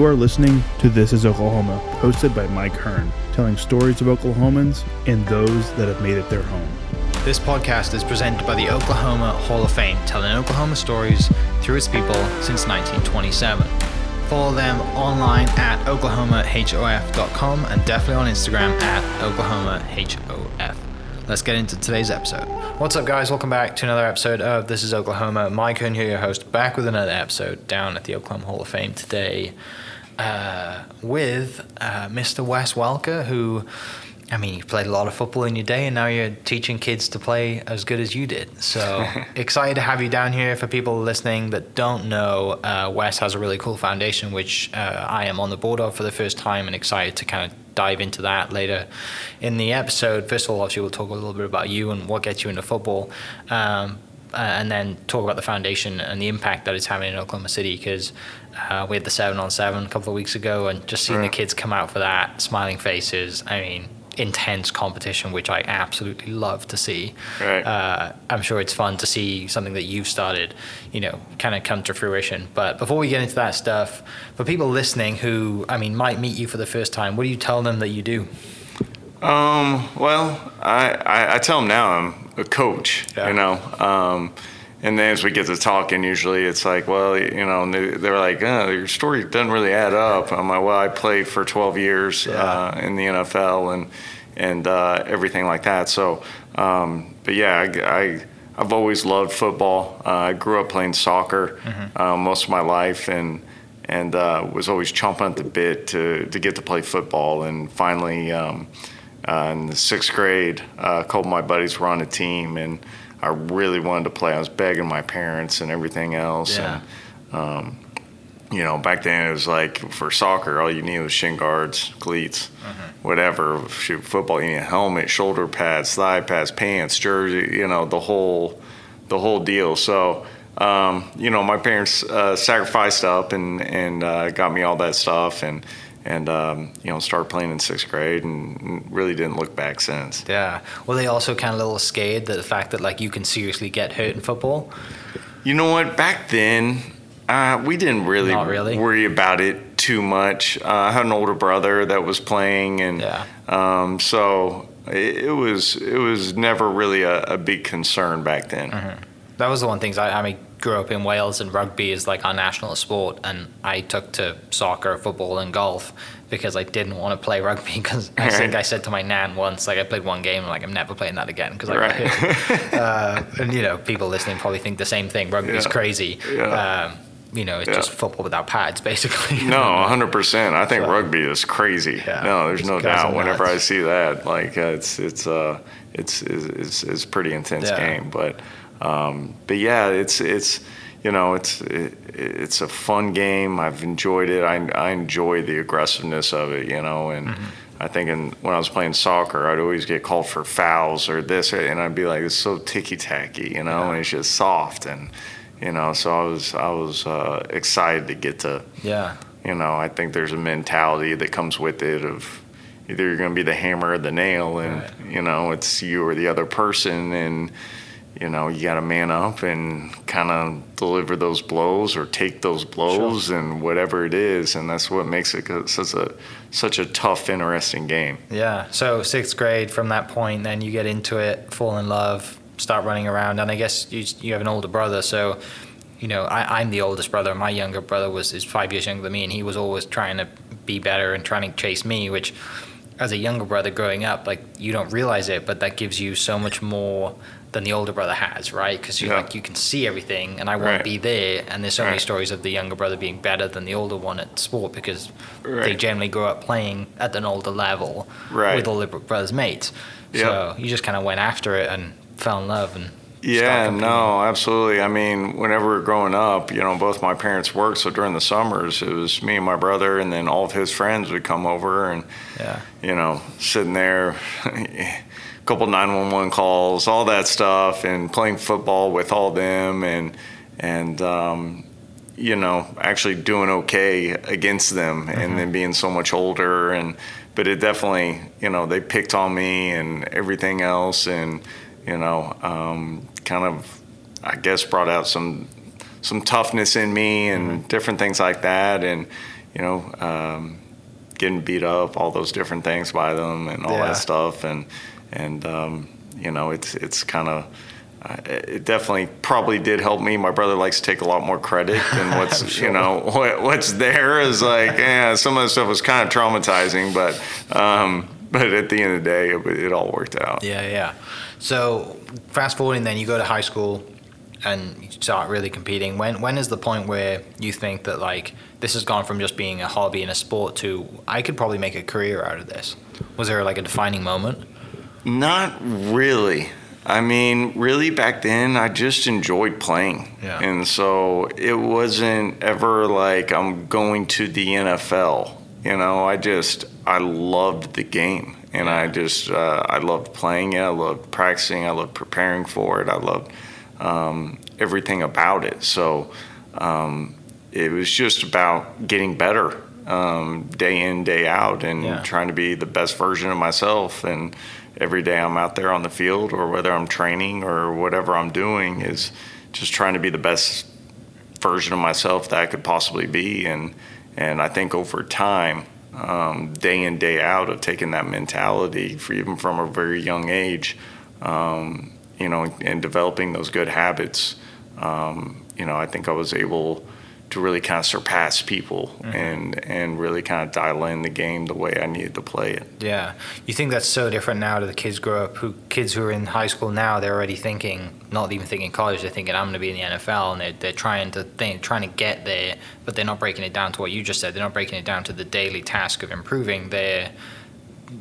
You are listening to This is Oklahoma, hosted by Mike Hearn, telling stories of Oklahomans and those that have made it their home. This podcast is presented by the Oklahoma Hall of Fame, telling Oklahoma stories through its people since 1927. Follow them online at oklahomahof.com and definitely on Instagram at oklahomahof. Let's get into today's episode. What's up, guys? Welcome back to another episode of This is Oklahoma. Mike Hearn here, your host, back with another episode down at the Oklahoma Hall of Fame today uh, with uh, Mr. Wes Welker, who I mean, you played a lot of football in your day, and now you're teaching kids to play as good as you did. So excited to have you down here. For people listening that don't know, uh, Wes has a really cool foundation, which uh, I am on the board of for the first time, and excited to kind of dive into that later in the episode. First of all, obviously, we'll talk a little bit about you and what gets you into football. Um, uh, and then talk about the foundation and the impact that it's having in Oklahoma City because uh, we had the seven on seven a couple of weeks ago and just seeing right. the kids come out for that, smiling faces. I mean, intense competition, which I absolutely love to see. Right. Uh, I'm sure it's fun to see something that you've started, you know, kind of come to fruition. But before we get into that stuff, for people listening who, I mean, might meet you for the first time, what do you tell them that you do? Um, well, I, I, I tell them now I'm a coach, yeah. you know. Um, and then as we get to talking, usually it's like, well, you know, they're like, oh, your story doesn't really add up. I'm like, well, I played for 12 years yeah. uh, in the NFL and and uh, everything like that. So, um, but yeah, I, I have always loved football. Uh, I grew up playing soccer mm-hmm. Uh, most of my life, and and uh, was always chomping at the bit to to get to play football. And finally, um, uh, in the sixth grade, a couple of my buddies were on a team and I really wanted to play. I was begging my parents and everything else. Yeah. And, um, you know, back then it was like for soccer, all you need was shin guards, cleats, mm-hmm. whatever. Shoot, football, you need a helmet, shoulder pads, thigh pads, pants, jersey, you know, the whole, the whole deal. So, um, you know, my parents uh, sacrificed up and and uh, got me all that stuff, and and um, you know started playing in sixth grade and really didn't look back since. Yeah. Well, they also kind of a little scared that the fact that like you can seriously get hurt in football. You know what? Back then, uh, we didn't really, really, worry about it too much. Uh, I had an older brother that was playing, and yeah. um, so it, it, was it was never really a, a big concern back then. Mm-hmm. That was the one things I, I mean grew up in Wales and rugby is like our national sport, and I took to soccer, football, and golf because I didn't want to play rugby because I think I said to my nan once, like I played one game, and like I'm never playing that again because I hit. Uh, and you know, people listening probably think the same thing. Rugby is crazy. Yeah. Um, you know, it's yeah. just football without pads, basically. no, 100%. I think so, rugby is crazy. Yeah, no, there's no doubt. Whenever I see that, like uh, it's it's uh it's it's it's, pretty intense yeah. game, but um, but yeah, it's it's you know it's it, it's a fun game. I've enjoyed it. I, I enjoy the aggressiveness of it. You know, and mm-hmm. I think in, when I was playing soccer, I'd always get called for fouls or this, and I'd be like, it's so ticky tacky, you know, yeah. and it's just soft and you know. So I was I was uh, excited to get to yeah. You know, I think there's a mentality that comes with it of either you're going to be the hammer or the nail, and right. you know, it's you or the other person, and you know, you got to man up and kind of deliver those blows or take those blows sure. and whatever it is, and that's what makes it such a such a tough, interesting game. Yeah. So sixth grade, from that point, then you get into it, fall in love, start running around, and I guess you you have an older brother, so. You know, I, I'm the oldest brother. My younger brother was is five years younger than me, and he was always trying to be better and trying to chase me. Which, as a younger brother growing up, like you don't realize it, but that gives you so much more than the older brother has, right? Because you yeah. like you can see everything, and I want right. to be there. And there's so right. many stories of the younger brother being better than the older one at sport because right. they generally grow up playing at an older level with older brothers' mates. Yep. So you just kind of went after it and fell in love and. Yeah, no, absolutely. I mean, whenever we were growing up, you know, both my parents worked, so during the summers, it was me and my brother, and then all of his friends would come over, and yeah, you know, sitting there. couple 911 calls, all that stuff, and playing football with all them, and and um, you know actually doing okay against them, mm-hmm. and then being so much older, and but it definitely you know they picked on me and everything else, and you know um, kind of I guess brought out some some toughness in me and mm-hmm. different things like that, and you know, um, getting beat up, all those different things by them, and all Yeah. that stuff, and and um, you know, it's it's kind of. Uh, it definitely probably did help me. My brother likes to take a lot more credit than what's sure. you know what, what's there is like yeah some of the stuff was kind of traumatizing, but um, but at the end of the day it, it all worked out. Yeah, yeah. So fast forwarding, then you go to high school and you start really competing. When when is the point where you think that like this has gone from just being a hobby and a sport to I could probably make a career out of this? Was there like a defining moment? Not really. I mean, really back then, I just enjoyed playing. Yeah. And so it wasn't ever like I'm going to the NFL. You know, I just, I loved the game. And I just, uh, I loved playing it. I loved practicing. I loved preparing for it. I loved um, everything about it. So um, it was just about getting better um, day in, day out, and Yeah. trying to be the best version of myself. And every day I'm out there on the field, or whether I'm training or whatever I'm doing, is just trying to be the best version of myself that I could possibly be. And and I think over time, um, day in day out, of taking that mentality, for even from a very young age, um, you know, and developing those good habits, um, you know, I think I was able to really kind of surpass people and and really kind of dial in the game the way I needed to play it. Yeah. You think that's so different now to the kids grow up who kids who are in high school now, they're already thinking not even thinking college, they're thinking I'm gonna be in the NFL and they're they're trying to think trying to get there, but they're not breaking it down to what you just said. They're not breaking it down to the daily task of improving. They're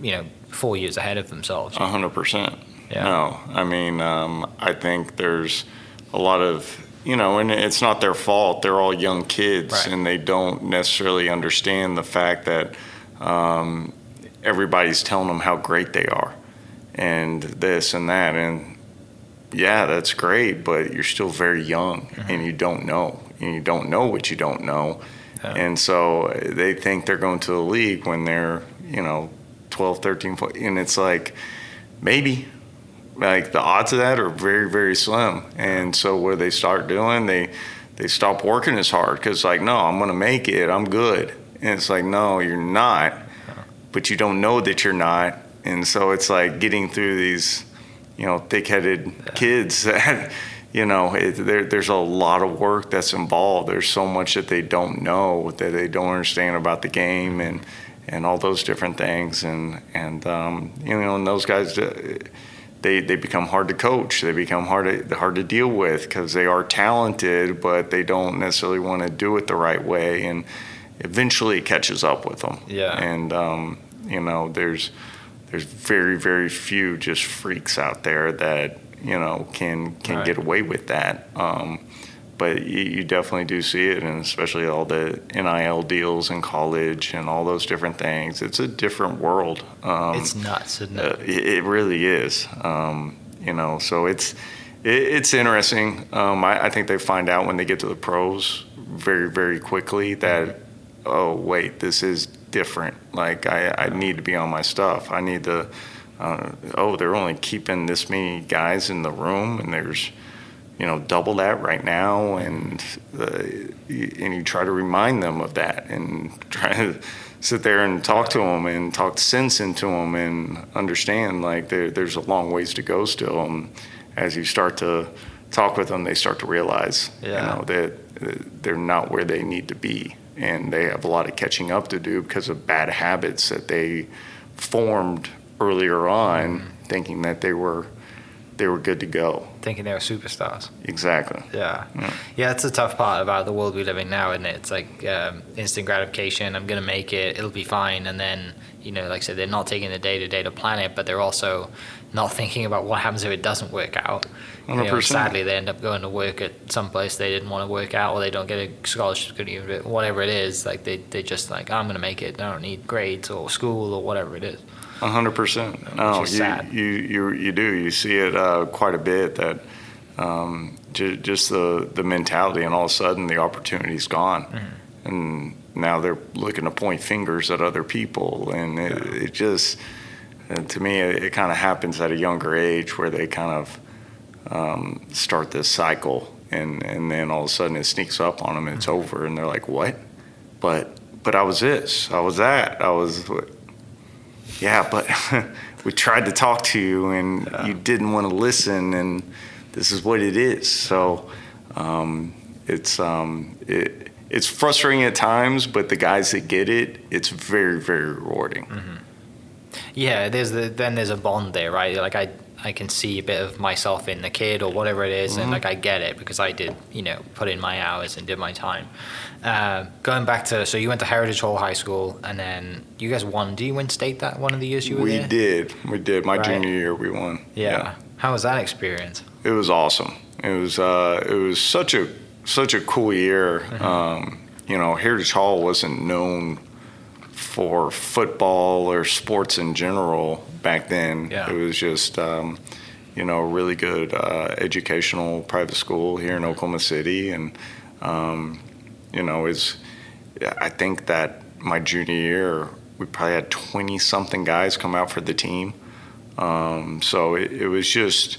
you know, four years ahead of themselves. A hundred percent. Yeah. No, I mean, um, I think there's a lot of you know, and it's not their fault. They're all young kids, Right. and they don't necessarily understand the fact that um, everybody's telling them how great they are, and this and that, and yeah, that's great, but you're still very young, and you don't know, and you don't know what you don't know, Yeah. and so uh, they think they're going to the league when they're you know 12 13 fo- and it's like maybe like the odds of that are very very slim. And so what do they start doing they they stop working as hard because like no i'm gonna make it. I'm good. And it's like no you're not. But you don't know that you're not. And so it's like getting through these you know thick-headed kids that you know it, there, there's a lot of work that's involved. There's so much that they don't know that they don't understand about the game and and all those different things. And and um, you know and those guys uh, they they become hard to coach they become hard to hard to deal with because they are talented but they don't necessarily want to do it the right way and eventually it catches up with them Yeah. and um, you know there's there's very very few just freaks out there that you know can can Right. get away with that um, but you, you definitely do see it and especially all the NIL deals in college and all those different things it's a different world um, it's nuts, isn't uh, it? it, it really is. Um, you know, so it's it, it's interesting. Um, I, I think they find out when they get to the pros very very quickly that oh wait this is different. Like I, I need to be on my stuff. I need to. Uh, oh, they're only keeping this many guys in the room, and there's you know double that right now and uh, and you try to remind them of that and try to sit there and talk to them and talk sense into them and understand like there, there's a long ways to go still and as you start to talk with them they start to realize Yeah. you know that they're not where they need to be and they have a lot of catching up to do because of bad habits that they formed earlier on thinking that they were they were good to go Thinking they were superstars. exactly Yeah. Yeah. Yeah, that's the tough part about the world we live in now, isn't it? It's like um, instant gratification. I'm going to make it. It'll be fine. And then, you know, like I said, they're not taking the day to day to plan it, but they're also not thinking about what happens if it doesn't work out. You know, 100%. sadly, they end up going to work at some place they didn't want to work out, or they don't get a scholarship, whatever it is. Like they, they just like, I'm going to make it. I don't need grades or school or whatever it is. A hundred percent. No, you, sad. you you you do. You see it uh, quite a bit. That um, ju- just the the mentality, and all of a sudden the opportunity's gone, Mm-hmm. and now they're looking to point fingers at other people, and it, it just to me it, it kind of happens at a younger age where they kind of um, start this cycle, and and then all of a sudden it sneaks up on them, and it's Mm-hmm. over, and they're like, what? But but I was this, I was that, I was, yeah, but we tried to talk to you and yeah. you didn't want to listen, and this is what it is. So um, it's um, it, it's frustrating at times, but the guys that get it, it's very very rewarding. Mm-hmm. Yeah, there's the, then there's a bond there, right? Like I I can see a bit of myself in the kid or whatever it is, mm-hmm. and like I get it because I did, you know, put in my hours and did my time. Uh, going back to so you went to Heritage Hall High School, and then you guys won. Do you win state that one of the years you were we there? We did. We did. My right. junior year, we won. Yeah. yeah. How was that experience? It was awesome. It was uh, it was such a such a cool year. Mm-hmm. Um, you know, Heritage Hall wasn't known for football or sports in general back then. Yeah. It was just, um, you know, a really good uh, educational private school here in Oklahoma City. And, um, you know, is I think that my junior year, we probably had 20 something guys come out for the team. Um, so it, it was just,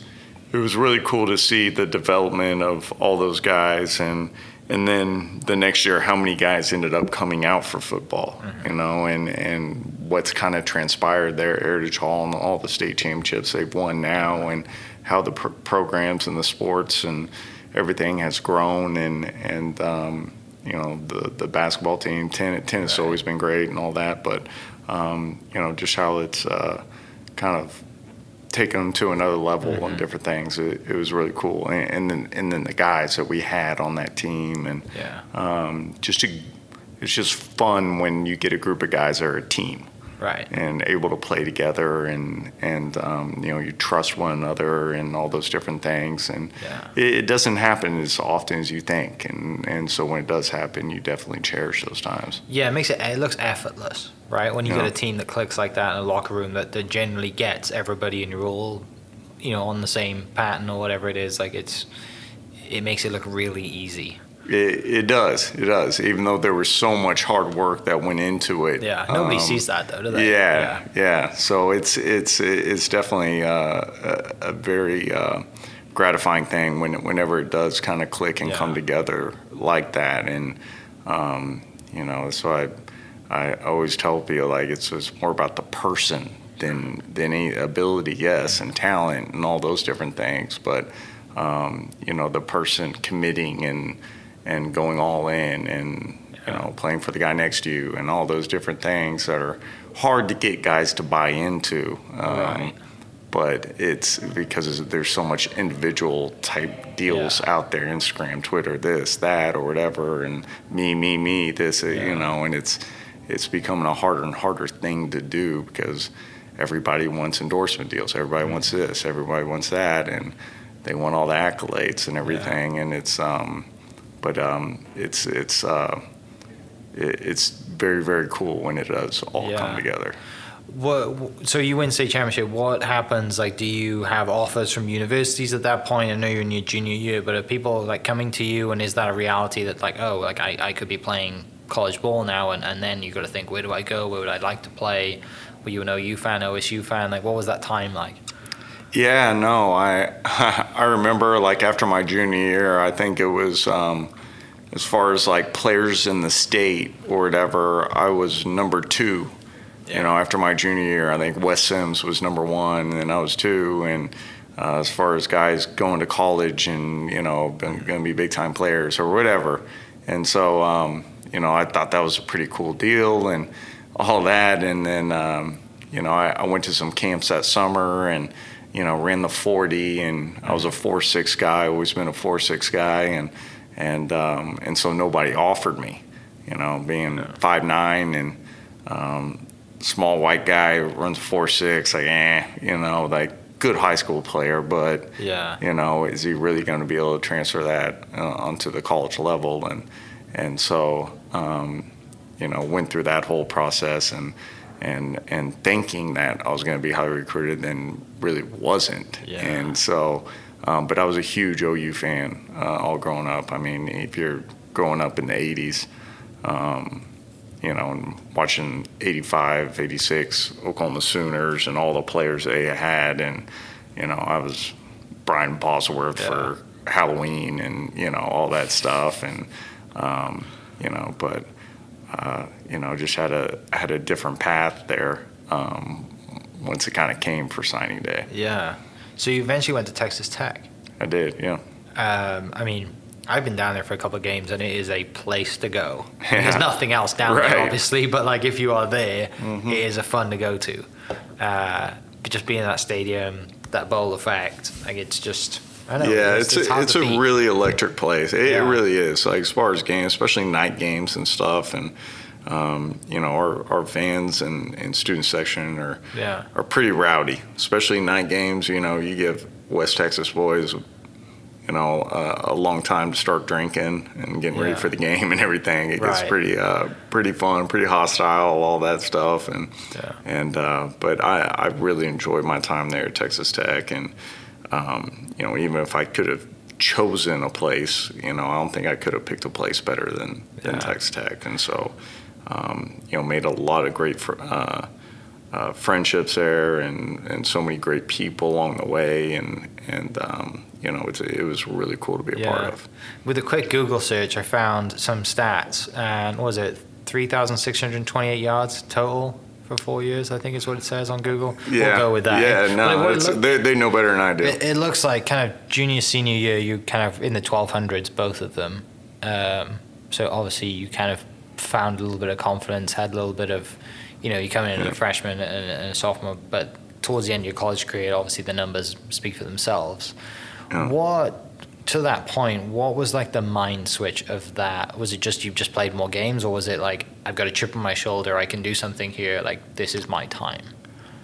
it was really cool to see the development of all those guys and and then the next year how many guys ended up coming out for football mm-hmm. you know and and what's kind of transpired there heritage hall and all the state championships they've won now and how the pr- programs and the sports and everything has grown and and um, you know the the basketball team tennis, tennis right. has always been great and all that but um, you know just how it's uh, kind of taking them to another level mm-hmm. on different things. It, it, was really cool, and, and, then and then the guys that we had on that team, and yeah. um, just to, it's just fun when you get a group of guys that are a team, right, and able to play together, and and um, you know you trust one another, and all those different things, and yeah. it, it, doesn't happen as often as you think, and and so when it does happen, you definitely cherish those times. Yeah, it makes it it looks effortless right? When you yeah. get a team that clicks like that in a locker room that, that generally gets everybody in your role, you know, on the same pattern or whatever it is, like it's it makes it look really easy. It, it does. It does. Even though there was so much hard work that went into it. Yeah. Nobody um, sees that though, do they? Yeah. Yeah. yeah. So it's it's it's definitely uh, a, a, very uh, gratifying thing when whenever it does kind of click and yeah. come together like that, and um, you know, so I I always tell people like it's, it's more about the person than than any ability, yes, and talent and all those different things. But um, you know, the person committing and and going all in and you know playing for the guy next to you and all those different things that are hard to get guys to buy into. Um, right. But it's because there's so much individual type deals yeah. out there, Instagram, Twitter, this, that, or whatever, and me, me, me, this, yeah. you know, and it's it's becoming a harder and harder thing to do because everybody wants endorsement deals. Everybody mm-hmm. wants this. Everybody wants that, and they want all the accolades and everything. Yeah. And it's, um, but um, it's it's uh, it, it's very very cool when it does all yeah. come together. What, so you win state championship. What happens? Like, do you have offers from universities at that point? I know you're in your junior year, but are people like coming to you, and is that a reality that like, oh, like I, I could be playing college ball now, and, and then you got to think, where do I go? Where would I like to play? Were you an OU fan, OSU fan? Like, what was that time like? Yeah, no, I I remember like after my junior year, I think it was um, as far as like players in the state or whatever, I was number two. Yeah. You know, after my junior year, I think Wes Sims was number one, and then I was two, and. Uh, as far as guys going to college and you know going to be big time players or whatever, and so um, you know, I thought that was a pretty cool deal and all that. And then, um, you know, I, I, went to some camps that summer and, you know, ran the 40 and I was a 4-6 guy, always been a 4-6 guy. And, and, um, and so nobody offered me, you know, being 5'9 and, um, small white guy runs 4-6, like, eh, you know, like, good high school player, but yeah, you know, is he really going to be able to transfer that uh, onto the college level? And and so um, you know, went through that whole process and and and thinking that I was going to be highly recruited, then really wasn't. Yeah. And so, um, but I was a huge OU fan uh, all growing up. I mean, if you're growing up in the '80s, um, you know, and watching '85, '86 Oklahoma Sooners and all the players they had, and you know, I was Brian Bosworth yeah. for Halloween and you know all that stuff and. Um, you know. But uh, you know, just had a had a different path there um, once it kind of came for signing day. Yeah. So you eventually went to Texas Tech. I did, yeah. Um, I mean, I've been down there for a couple of games, and it is a place to go. Yeah. There's nothing else down Right. there, obviously, but like if you are there, Mhm. it is a fun to go to. Uh, but just being in that stadium, that bowl effect, like it's just. I know. yeah, it's it's a, it's a really electric place. It, it really is. Like as far as games, especially night games and stuff, and um, you know our, our fans and, and student section are Yeah. are pretty rowdy, especially night games. You know, you give West Texas boys, you know, uh, a long time to start drinking and getting ready for the game and everything. It gets Right. pretty uh, pretty fun, pretty hostile, all that stuff, and Yeah. and uh, but I, I really enjoyed my time there at Texas Tech, and um, you know, even if I could have chosen a place, you know, I don't think I could have picked a place better than, than Yeah. Texas Tech, and so um, you know, made a lot of great fr- uh, uh, friendships there, and, and so many great people along the way, and and um, you know, it's, it was really cool to be a part of. With a quick Google search, I found some stats, and what was it? 3,628 yards total for four years? I think is what it says on Google. Yeah, we'll go with that. Yeah, no, it it's, look- they, they know better than I do. It, it looks like kind of junior senior year, you kind of in the 1200s, both of them. Um, so obviously you kind of found a little bit of confidence, had a little bit of, you know, you come in as Yeah. a freshman and, and a sophomore, but towards the end of your college career, obviously the numbers speak for themselves. Yeah. What to that point? What was like the mind switch of that? Was it just you've just played more games, or was it like I've got a chip on my shoulder, I can do something here, like this is my time?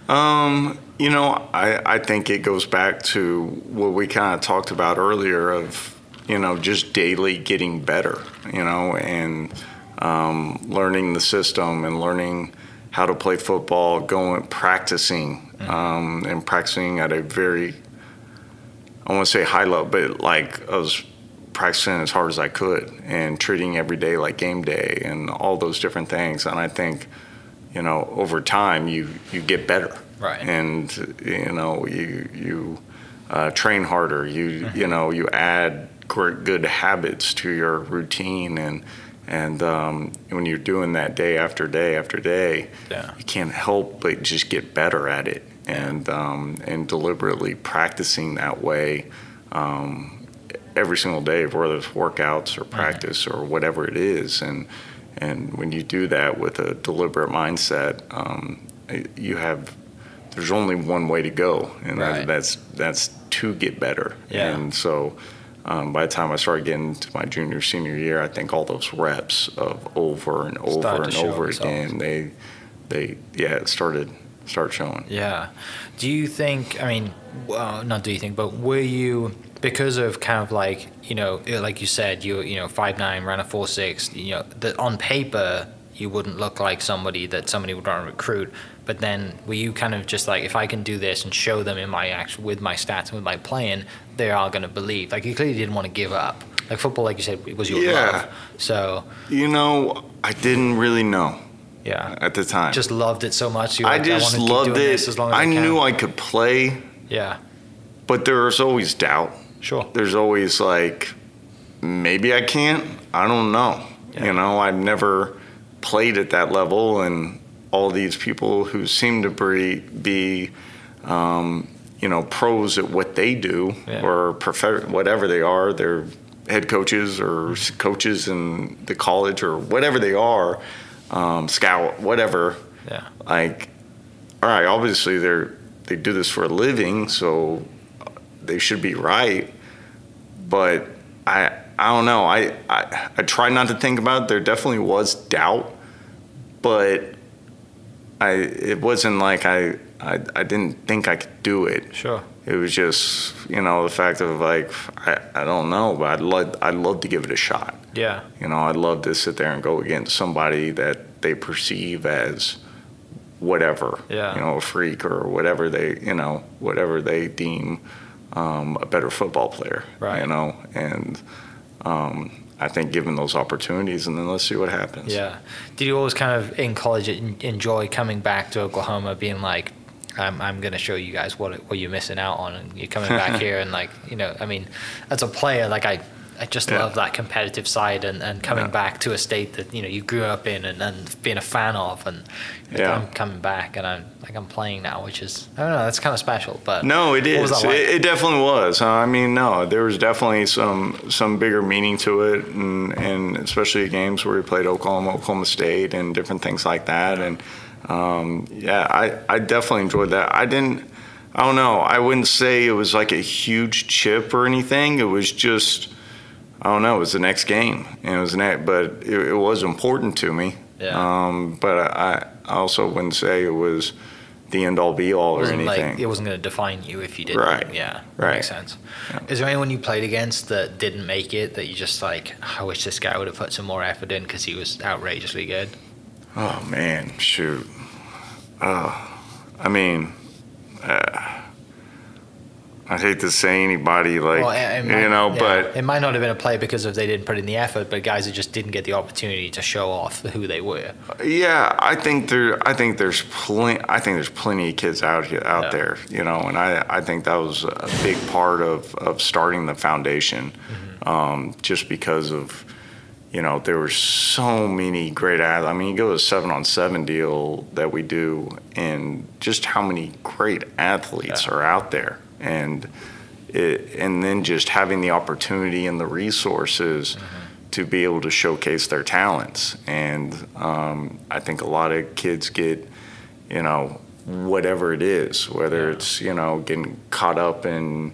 Um, you know, I, I think it goes back to what we kind of talked about earlier of, you know, just daily getting better, you know, and um, learning the system and learning how to play football, going practicing, um, and practicing at a very, I want to say high level, but like I was practicing as hard as I could and treating every day like game day and all those different things. And I think, you know, over time you you get better, Right. And you know you you uh, train harder. You you know you add good habits to your routine and. And um, when you're doing that day after day after day, Yeah. you can't help but just get better at it. And um, and deliberately practicing that way um, every single day, whether it's workouts or practice or whatever it is. And and when you do that with a deliberate mindset, um, you have there's only one way to go, and Right. that, that's that's to get better. Yeah. And so. Um, by the time I started getting to my junior senior year, I think all those reps of over and over Started and over again, they they yeah it started start showing. Yeah. Do you think? I mean, well, not do you think, but were you because of kind of like you know, like you said, you you know, five nine, ran a four six. You know, that on paper you wouldn't look like somebody that somebody would want to recruit. But then were you kind of just like, if I can do this and show them in my action with my stats and with my playing, they are going to believe. Like you clearly didn't want to give up. Like football, like you said, was your Yeah. love. So You know, I didn't really know yeah, at the time. just loved it so much. You were I just keep loved it. This as long as I, I knew I could play, Yeah, but there's always doubt. sure. There's always like, maybe I can't. I don't know. Yeah. You know, I've never played at that level, and all these people who seem to be, be um, you know, pros at what they do Yeah. or prof- whatever they are, they're head coaches or coaches in the college or whatever they are, um, scout, whatever. Yeah. Like, all right, obviously they're they do this for a living, so they should be right. But I I don't know. I, I I try not to think about it. There definitely was doubt, but I it wasn't like I I, I didn't think I could do it. Sure. It was just you know the fact of like I, I don't know, but I'd love I'd love to give it a shot. Yeah. You know, I'd love to sit there and go against somebody that they perceive as whatever. Yeah. You know, a freak or whatever they, you know, whatever they deem um, a better football player. Right. You know, and um, I think given those opportunities, and then let's see what happens. Yeah. Did you always kind of in college enjoy coming back to Oklahoma, being like, I'm, I'm going to show you guys what what you're missing out on, and you're coming back here and like you know, I mean, as a player, like I I just Yeah. love that competitive side and, and coming Yeah. back to a state that you know you grew up in and, and being a fan of and Yeah. I'm coming back and I'm like I'm playing now, which is I don't know, that's kind of special. But No, it is. like? It, it definitely was. I mean, no, there was definitely some some bigger meaning to it, and and especially games where we played Oklahoma, Oklahoma State, and different things like that. And um, yeah, I I definitely enjoyed that. I didn't. I don't know. I wouldn't say it was like a huge chip or anything. It was just. I don't know. It was the next game, and it was next, but it, it was important to me. Yeah. Um, but I, I also wouldn't say it was the end all be all or anything. like it wasn't going to define you if you didn't. Right. Yeah. Right. Makes sense. Yeah. Is there anyone you played against that didn't make it that you just like? I wish this guy would have put some more effort in because he was outrageously good. Oh man, shoot. Uh, I mean, uh, I hate to say anybody like Well, it- it might- you know, yeah, but it might not have been a play because of they didn't put in the effort, but guys that just didn't get the opportunity to show off who they were. yeah, I think there. I think there's plenty. I think there's plenty of kids out here out Yeah. there, you know, and I I think that was a big part of of starting the foundation, Mm-hmm. um, just because of. You know, there were so many great athletes. I mean, you go to a seven on seven deal that we do, and just how many great athletes Yeah. are out there, and it, and then just having the opportunity and the resources to be able to showcase their talents. And um, I think a lot of kids get, you know, whatever it is, whether Yeah. it's you know getting caught up in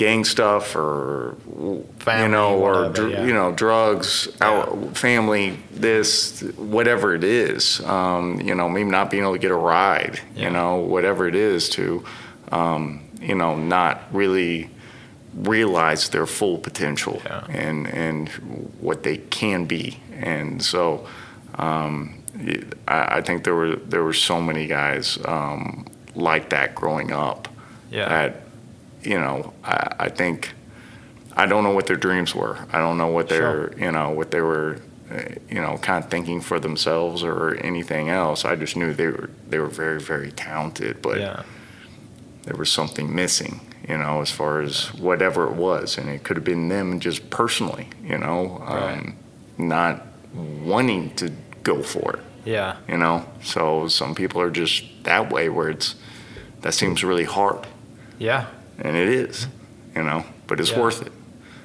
gang stuff or you Family, know or whatever, dr- yeah. you know drugs out family this whatever it is um, you know maybe not being able to get a ride Yeah. you know whatever it is to um, you know not really realize their full potential Yeah. and and what they can be and so um, I, I think there were there were so many guys um, like that growing up Yeah. that you know I, I think I don't know what their dreams were. I don't know what their you know what they were uh, you know kind of thinking for themselves or anything else. I just knew they were they were very very talented, but yeah. there was something missing. You know, as far as whatever it was, and it could have been them just personally. You know, Right. um, not wanting to go for it Yeah. you know so some people are just that way where it's that seems really hard Yeah. And it is you know but it's Yeah. worth it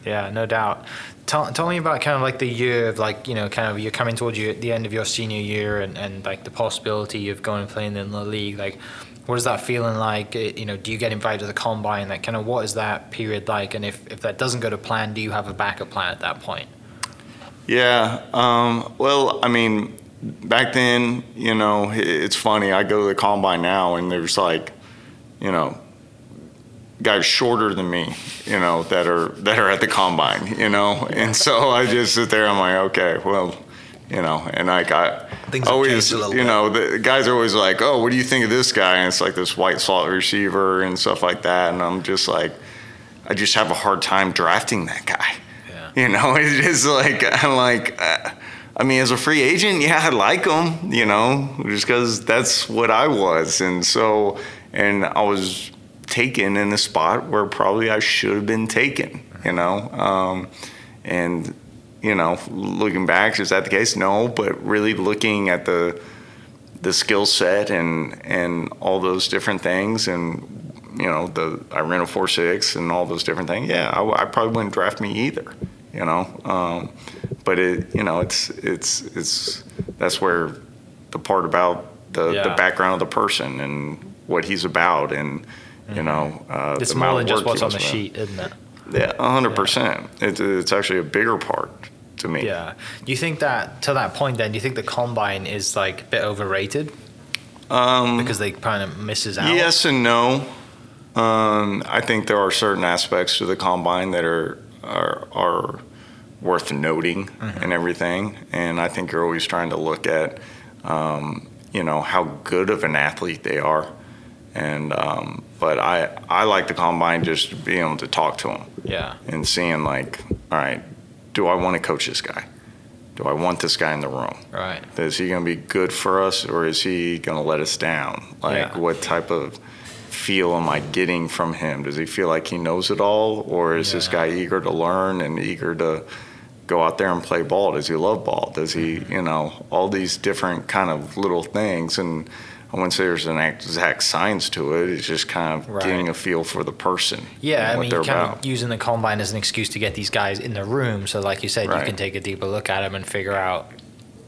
Yeah, no doubt. Tell, tell me about kind of like the year of like, you know, kind of you're coming towards your, the end of your senior year and, and like the possibility of going and playing in the league. Like, what is that feeling like? You know, do you get invited to the combine? Like, kind of what is that period like? And if, if that doesn't go to plan, do you have a backup plan at that point? yeah um, well i mean back then you know it's funny i go to the combine now and there's like you know guys shorter than me you know that are that are at the combine you know? And so i just sit there i'm like okay well you know and i Things always you know the guys are always like oh what do you think of this guy? And it's like this white slot receiver and stuff like that. And i'm just like i just have a hard time drafting that guy. Yeah. you know it's just like i'm like uh, i mean as a free agent yeah i like him you know just because that's what i was. And so and i was taken in a spot where probably i should have been taken you know um, and you know looking back is that the case no but really looking at the the skill set and and all those different things and you know the I ran a four six and all those different things. Yeah, I, I probably wouldn't draft me either. You know, um, but it you know it's it's it's that's where the part about the the background of the person and what he's about and you know uh, Mm-hmm. It's more than just what's on the sheet, isn't it? Yeah, hundred percent. It's it's actually a bigger part to me. Yeah. Do you think that to that point then, do you think the combine is like a bit overrated Um, because they kind of misses out? Yes and no. Um, I think there are certain aspects to the combine that are are, are worth noting and everything, and I think you're always trying to look at, um, you know, how good of an athlete they are, and um, but I I like the combine just being able to talk to him. Yeah. and seeing like, all right, do I want to coach this guy? Do I want this guy in the room? Right. Is he going to be good for us or is he going to let us down? Like, Yeah. what type of, feel am I getting from him? Does he feel like he knows it all, or is this guy eager to learn and eager to go out there and play ball? Does he love ball? Does he, Mm-hmm. you know, all these different kind of little things and. I wouldn't say there's an exact science to it. It's just kind of Right. getting a feel for the person. Yeah, I mean, kind about. of using the combine as an excuse to get these guys in the room. So, like you said, Right. you can take a deeper look at them and figure out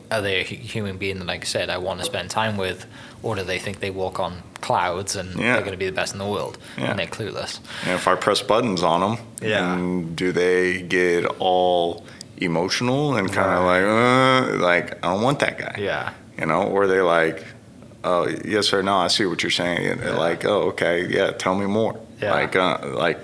are they a human being that, like I said, I want to spend time with, or do they think they walk on clouds and Yeah. they're going to be the best in the world Yeah. and they're clueless? And if I press buttons on them, Yeah. and do they get all emotional and kind of like, uh, like I don't want that guy, Yeah, you know, or are they like, oh yes or no, I see what you're saying, and Yeah. like, oh okay, yeah, tell me more, Yeah. like, uh, like,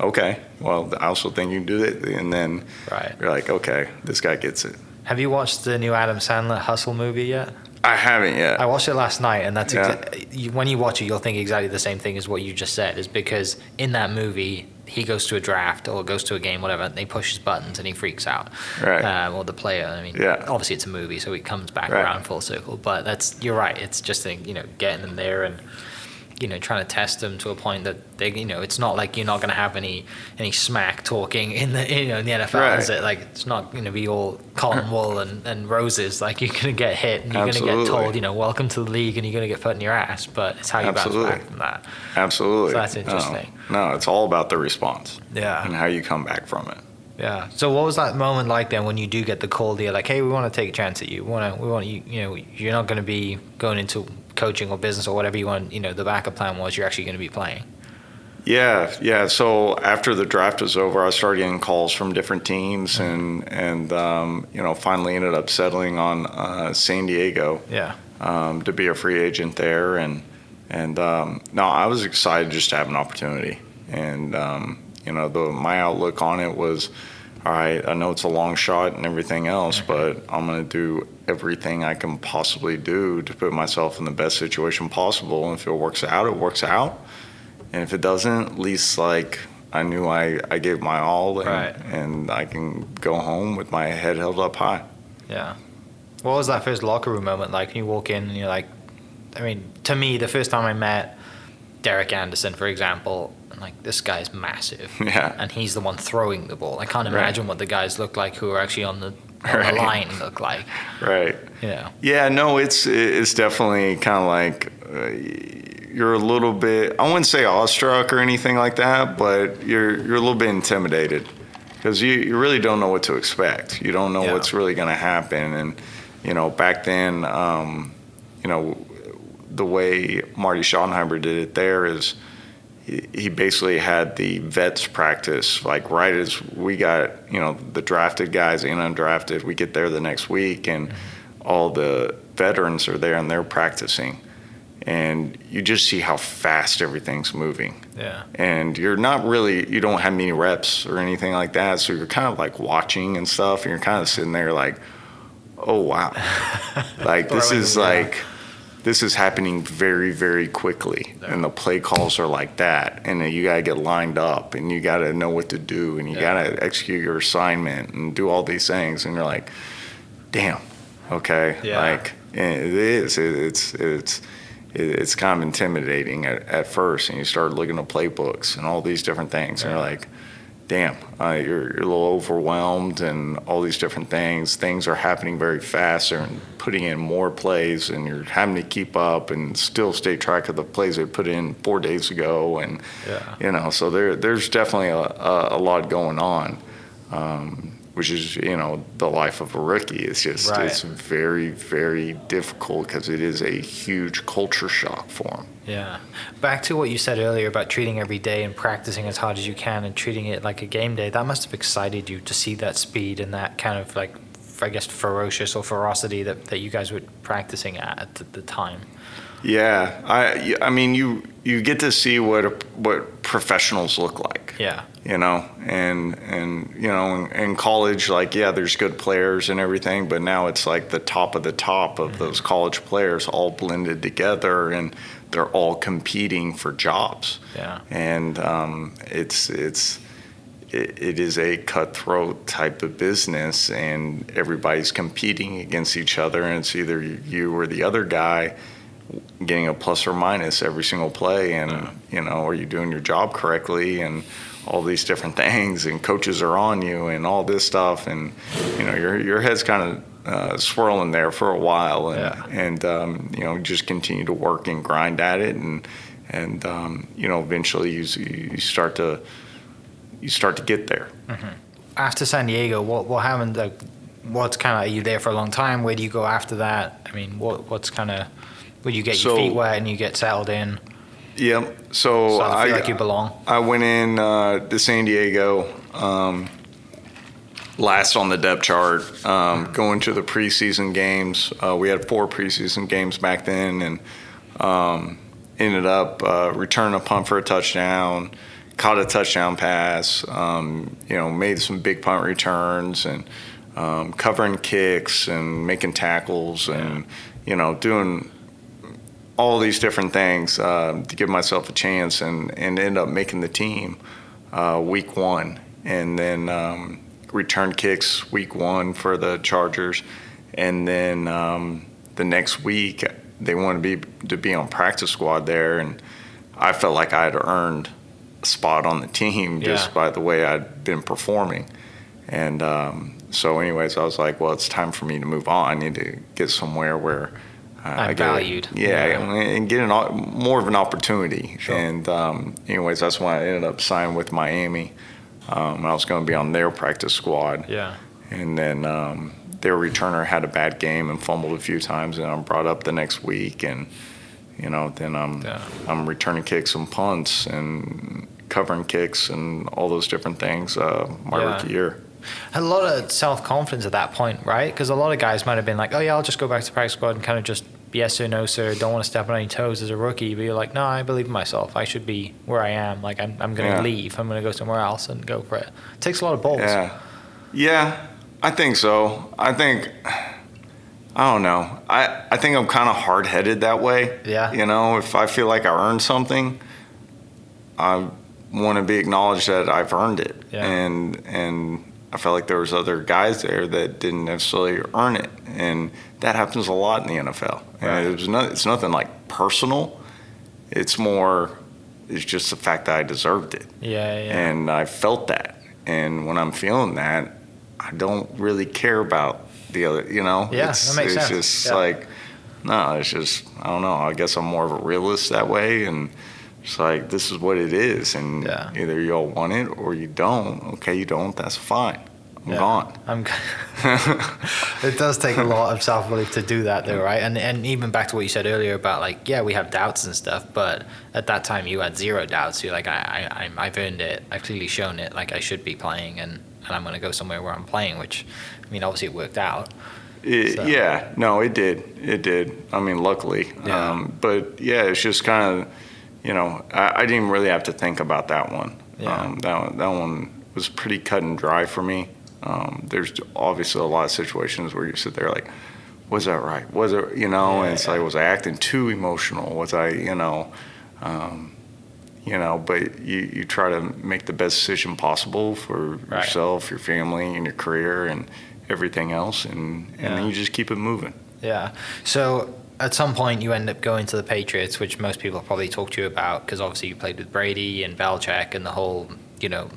okay, well I also think you can do it, and then right. you're like, okay, this guy gets it. Have you watched the new Adam Sandler Hustle movie yet? I haven't yet. I watched it last night, and that's Yeah. exa- you, when you watch it, you'll think exactly the same thing as what you just said. Is because in that movie, he goes to a draft or goes to a game, whatever, and they push his buttons and he freaks out. Right. Um, or the player. I mean, Yeah. obviously it's a movie, so it comes back Right. around full circle. But that's you're right. It's just you know getting them there and you know trying to test them to a point that they you know it's not like you're not going to have any any smack talking in the you know in the NFL is it like it's not going to be all cotton wool and, and roses like you're going to get hit and you're going to get told you know welcome to the league and you're going to get put in your ass but it's how you Absolutely. bounce back from that Absolutely. So that's No. interesting. No, it's all about the response yeah and how you come back from it. yeah so what was that moment like then when you do get the call deal like hey we want to take a chance at you we want to we want you you know you're not going to be going into coaching or business or whatever you want you know the backup plan was you're actually going to be playing. Yeah, yeah. So after the draft was over, I started getting calls from different teams, and and um, you know finally ended up settling on uh, San Diego yeah. um, to be a free agent there, and and um, no, I was excited just to have an opportunity, and um, you know the my outlook on it was, all right, I know it's a long shot and everything else, mm-hmm. but I'm going to do everything I can possibly do to put myself in the best situation possible, and if it works out, it works out. And if it doesn't, at least like I knew I, I gave my all and, Right. and I can go home with my head held up high. Yeah. What was that first locker room moment like? You walk in and you're like, I mean, to me, the first time I met Derek Anderson, for example, like, this guy's massive. Yeah. And he's the one throwing the ball. I can't Right. imagine what the guys look like who are actually on the, on Right. the line look like. Right. You know. Yeah, no, it's it's definitely kind of like uh, you're a little bit. I wouldn't say awestruck or anything like that, but you're you're a little bit intimidated because you, you really don't know what to expect. You don't know Yeah. what's really going to happen, and you know back then, um, you know, the way Marty Schottenheimer did it there is. He basically had the vets practice like right as we got you know the drafted guys and undrafted. We get there the next week and all the veterans are there and they're practicing, and you just see how fast everything's moving. Yeah. And you're not really you don't have many reps or anything like that, so you're kind of like watching and stuff, and you're kind of sitting there like, oh wow, like this is like this is happening very very quickly. And the play calls are like that. And you got to get lined up and you got to know what to do and you Yeah. got to execute your assignment and do all these things. And you're like damn okay Yeah. like eh, it is it's it's it's kind of intimidating at, at first. And you start looking at playbooks and all these different things. And you're like damn, uh, you're, you're a little overwhelmed and all these different things. Things are happening very fast and putting in more plays, and you're having to keep up and still stay track of the plays they put in four days ago. And Yeah. you know, so there there's definitely a, a, a lot going on. Um, which is, you know, the life of a rookie. It's just, Right. it's very, very difficult because it is a huge culture shock for them. Yeah. Back to what you said earlier about treating every day and practicing as hard as you can and treating it like a game day. That must have excited you to see that speed and that kind of like, I guess, ferocious or ferocity that, that you guys were practicing at at the, the time. Yeah, I, I mean, you you get to see what what professionals look like. Yeah. you know and and you know in, in college like yeah there's good players and everything but now it's like the top of the top of those college players all blended together and they're all competing for jobs Yeah. and um, it's it's it, it is a cutthroat type of business and everybody's competing against each other and it's either you or the other guy getting a plus or minus every single play, and Yeah. you know, are you doing your job correctly, and all these different things, and coaches are on you, and all this stuff, and you know, your your head's kind of uh, swirling there for a while, and Yeah. and um, you know, just continue to work and grind at it, and and um, you know, eventually you you start to you start to get there. After San Diego, what what happened? Like, what's kind of are you there for a long time? Where do you go after that? I mean, what what's kind of where you get your feet wet and you get settled in? Yep. So, So I feel like you belong. I went in uh, to San Diego um, last on the depth chart, um, going to the preseason games. Uh, we had four preseason games back then, and um, ended up uh, returning a punt for a touchdown, caught a touchdown pass. Um, you know, made some big punt returns and um, covering kicks and making tackles and you know doing all these different things uh, to give myself a chance and, and end up making the team uh, week one. And then um, return kicks week one for the Chargers. And then um, the next week, they wanted to be, to be on practice squad there. And I felt like I had earned a spot on the team just Yeah. by the way I'd been performing. And um, so, anyways, I was like, well, it's time for me to move on. I need to get somewhere where I'm I get valued. yeah, Yeah. and get an more of an opportunity. Sure. And um, anyways, that's when I ended up signing with Miami. Um, I was going to be on their practice squad, Yeah. and then um, their returner had a bad game and fumbled a few times, and I'm brought up the next week, and you know, then I'm Yeah. I'm returning kicks and punts and covering kicks and all those different things uh, my Yeah. rookie year. A lot of self confidence at that point, right? Because a lot of guys might have been like, "Oh yeah, I'll just go back to practice squad and kind of just yes sir, no sir, don't want to step on any toes as a rookie." But you're like, "No, I believe in myself. I should be where I am. Like I'm, I'm going to Yeah. leave. I'm going to go somewhere else and go for it." It takes a lot of balls. Yeah, yeah, I think so. I think I don't know. I I think I'm kind of hard headed that way. Yeah. You know, if I feel like I earned something, I want to be acknowledged that I've earned it. Yeah. And and I felt like there was other guys there that didn't necessarily earn it, and that happens a lot in the NFL. Right. And it was it's nothing like personal. It's more. It's just the fact that I deserved it Yeah, yeah. and I felt that. And when I'm feeling that, I don't really care about the other. You know, Yeah, it's, that makes it's sense. just Yeah. like no, it's just I don't know. I guess I'm more of a realist that way, and it's like this is what it is, and Yeah. either y'all want it or you don't. Okay, you don't. That's fine. I'm Yeah. gone. I'm. it does take a lot of self belief to do that, though, right? And and even back to what you said earlier about like, yeah, we have doubts and stuff, but at that time you had zero doubts. You're like, I, I, I've earned it. I've clearly shown it. Like I should be playing, and and I'm going to go somewhere where I'm playing. Which, I mean, obviously it worked out. It, So- Yeah, no, it did. It did. I mean, luckily. Yeah. Um, but yeah, it's just kind of, you know, I, I didn't really have to think about that one. Yeah. Um, that one, that one was pretty cut and dry for me. Um, there's obviously a lot of situations where you sit there like, was that right? Was it, you know? Yeah, and it's yeah. like, was I acting too emotional? Was I, you know? Um, you know, but you, you try to make the best decision possible for Right. yourself, your family, and your career, and everything else, and, and Yeah. then you just keep it moving. Yeah. So at some point you end up going to the Patriots, which most people probably talk to you about because obviously you played with Brady and Belichick and the whole, you know,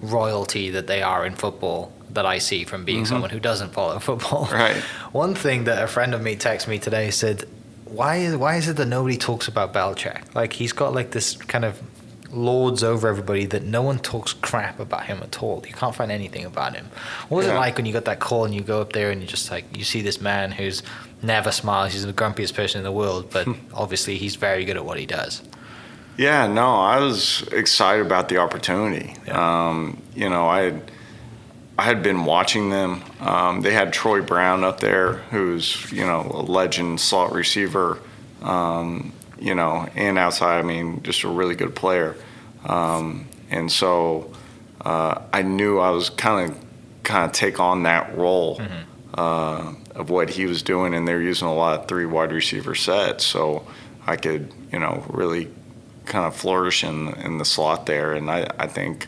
royalty that they are in football that I see from being mm-hmm. someone who doesn't follow football. Right. One thing that a friend of me texted me today said, "Why is why is it that nobody talks about Belichick? Like he's got like this kind of lords over everybody that no one talks crap about him at all. You can't find anything about him. What was it like when you got that call and you go up there and you just like you see this man who's never smiles, he's the grumpiest person in the world, but obviously he's very good at what he does. Yeah, no, I was excited about the opportunity. Yeah. Um, you know, I had I had been watching them. Um, they had Troy Brown up there, who's you know a legend slot receiver. Um, you know, and outside, I mean, just a really good player. Um, and so uh, I knew I was kind of kind of take on that role uh, of what he was doing, and they're using a lot of three wide receiver sets, so I could you know really kind of flourish in in the slot there. And I, I think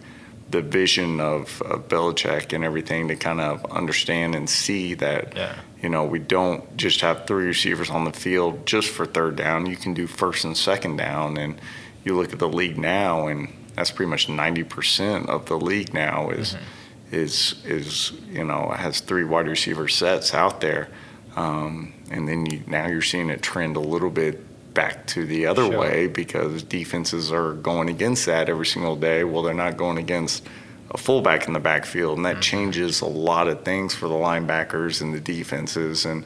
the vision of, of Belichick and everything to kind of understand and see that Yeah. you know, we don't just have three receivers on the field just for third down. You can do first and second down. And you look at the league now, and that's pretty much 90% of the league now is, mm-hmm. is, is, you know, has three wide receiver sets out there. Um, and then you, now you're seeing it trend a little bit back to the other sure. way because defenses are going against that every single day. Well, they're not going against a fullback in the backfield, and that mm-hmm. changes a lot of things for the linebackers and the defenses, and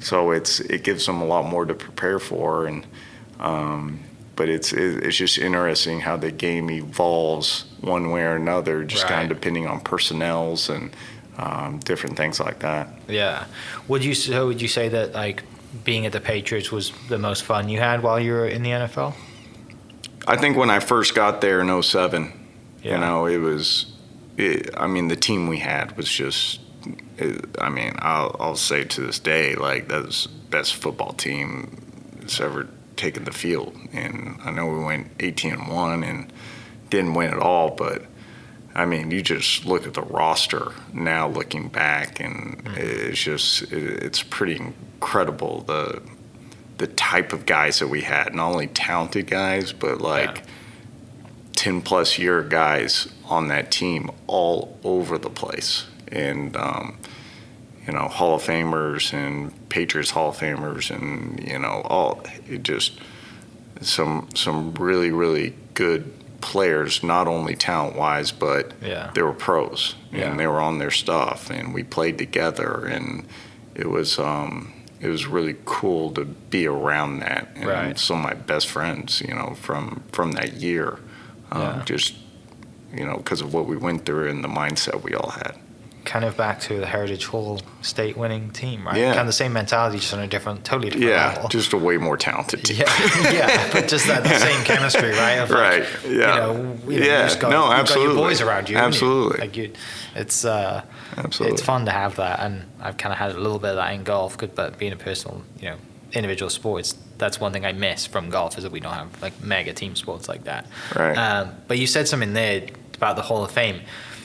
so it's it gives them a lot more to prepare for, and um, but it's it's just interesting how the game evolves one way or another, just right. kind of depending on personnels and um, different things like that. Yeah, would you so would you say that like being at the Patriots was the most fun you had while you were in the NFL? I think when I first got there in 07, yeah. you know, it was, it, I mean, the team we had was just, it, I mean, I'll, I'll say to this day, like, that's best football team that's ever taken the field. And I know we went 18 and 1 and didn't win at all, but I mean, you just look at the roster now looking back, and it's just, it's pretty incredible the the type of guys that we had. Not only talented guys, but like yeah. ten plus year guys on that team all over the place, and um, you know Hall of Famers and Patriots Hall of Famers, and you know all it just some some really really good players, not only talent wise, but yeah. they were pros yeah. and they were on their stuff, and we played together, and it was. Um, it was really cool to be around that. And right. some of my best friends, you know, from from that year, um, yeah. just you know, because of what we went through and the mindset we all had. Kind of back to the Heritage Hall state winning team, right? Yeah. Kind of the same mentality, just on a different, totally different yeah, level. just a way more talented team. Yeah, yeah, but just that, same chemistry, right? Of right. yeah. You know, you know, yeah. You got, no, absolutely. Boys around you. Absolutely. You? Like you, it's uh, Absolutely. It's fun to have that, and I've kind of had a little bit of that in golf. But being a personal, you know, individual sports, that's one thing I miss from golf is that we don't have like mega team sports like that. Right. Um, but you said something there about the Hall of Fame.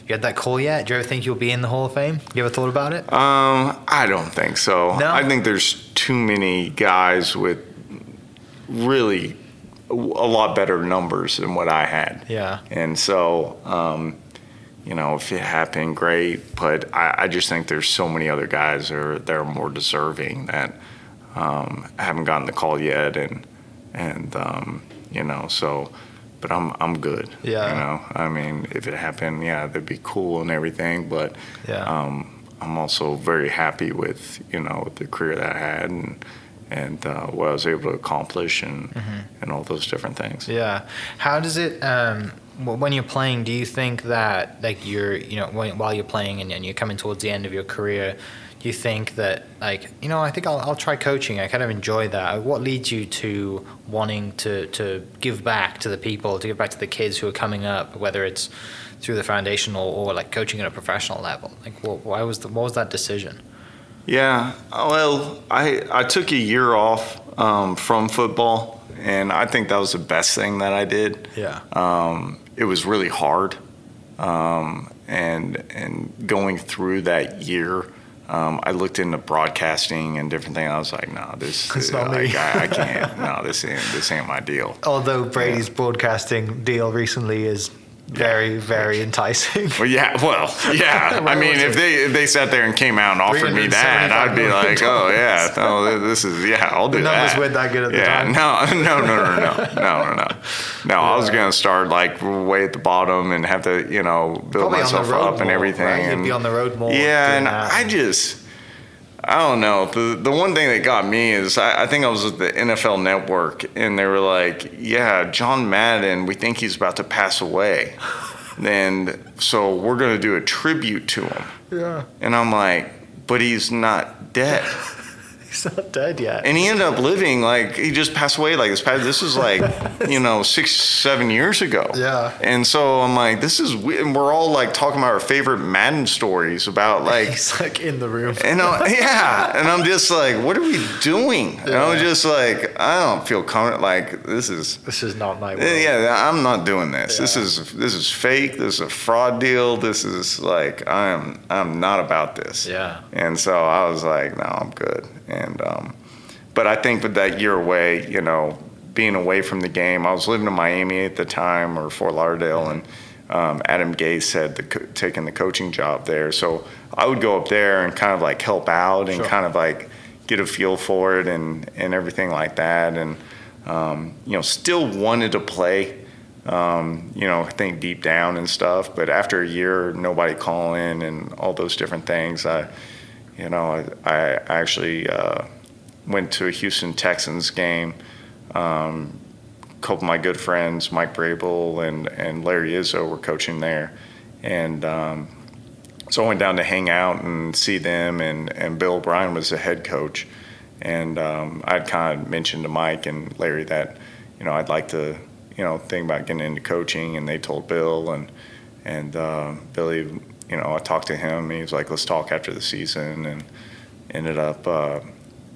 You had that call yet? Do you ever think you'll be in the Hall of Fame? You ever thought about it? Um, I don't think so. No? I think there's too many guys with really a lot better numbers than what I had. Yeah. And so, um, you know, if it happened, great. But I, I, just think there's so many other guys that are, that are more deserving that um, haven't gotten the call yet, and and um, you know, so. But I'm I'm good. Yeah. You know, I mean, if it happened, yeah, that'd be cool and everything. But yeah. Um, I'm also very happy with you know the career that I had and and uh, what I was able to accomplish and mm-hmm. and all those different things. Yeah. How does it? Um, when you're playing, do you think that like you're, you know, when, while you're playing and, and, you're coming towards the end of your career, you think that like, you know, I think I'll, I'll try coaching. I kind of enjoy that. What leads you to wanting to, to give back to the people, to give back to the kids who are coming up, whether it's through the foundation or, or like coaching at a professional level? Like, what, why was the, what was that decision? Yeah, well, I I took a year off um, from football, and I think that was the best thing that I did. Yeah. Um, it was really hard, um, and and going through that year, um, I looked into broadcasting and different things. I was like, no, this is not like. I, I, can't. no, this ain't this ain't my deal. Although Brady's yeah. broadcasting deal recently is very very enticing. Well, yeah, well, yeah. I mean, if they if they sat there and came out and offered me that, I'd be like, oh yeah, oh this is yeah, I'll do the numbers that. weren't that good at the yeah, time. no, no, no, no, no, no, no, no. No, yeah. I was gonna start like way at the bottom and have to you know build Probably myself up more, and everything. Right? And, You'd be on the road more. Yeah, and I just. I don't know. The the one thing that got me is I, I, think I was at the NFL Network and they were like, "Yeah, John Madden, we think he's about to pass away." and so we're going to do a tribute to him. Yeah. And I'm like, but he's not dead. He's not dead yet. and he ended up living like he just passed away like this this is like you know six seven years ago Yeah. and so i'm like this is we- and we're all like talking about our favorite madden stories about like He's like in the room. and I, yeah and i'm just like what are we doing and i was Yeah. just like i don't feel comfortable like this is This is not my world. Yeah i'm not doing this this is this is fake this is a fraud deal this is like i'm i'm not about this Yeah. and so I was like, no, I'm good. And um, but I think with that year away, you know, being away from the game, I was living in Miami at the time or Fort Lauderdale, and um, Adam Gase had the, co- taken the coaching job there. So I would go up there and kind of like help out and Sure. kind of like get a feel for it and and everything like that. And um, you know, still wanted to play. Um, you know, I think deep down and stuff. But after a year, nobody calling and all those different things, I, you know, I, I actually uh, went to a Houston Texans game. Um, a couple of my good friends, Mike Vrabel and, and Larry Izzo, were coaching there. And um, so I went down to hang out and see them, and, and Bill O'Brien was the head coach. And um, I'd kind of mentioned to Mike and Larry that, you know, I'd like to, you know, think about getting into coaching. And they told Bill, and, and uh, Billy, you know, I talked to him. He was like, let's talk after the season. And ended up, uh,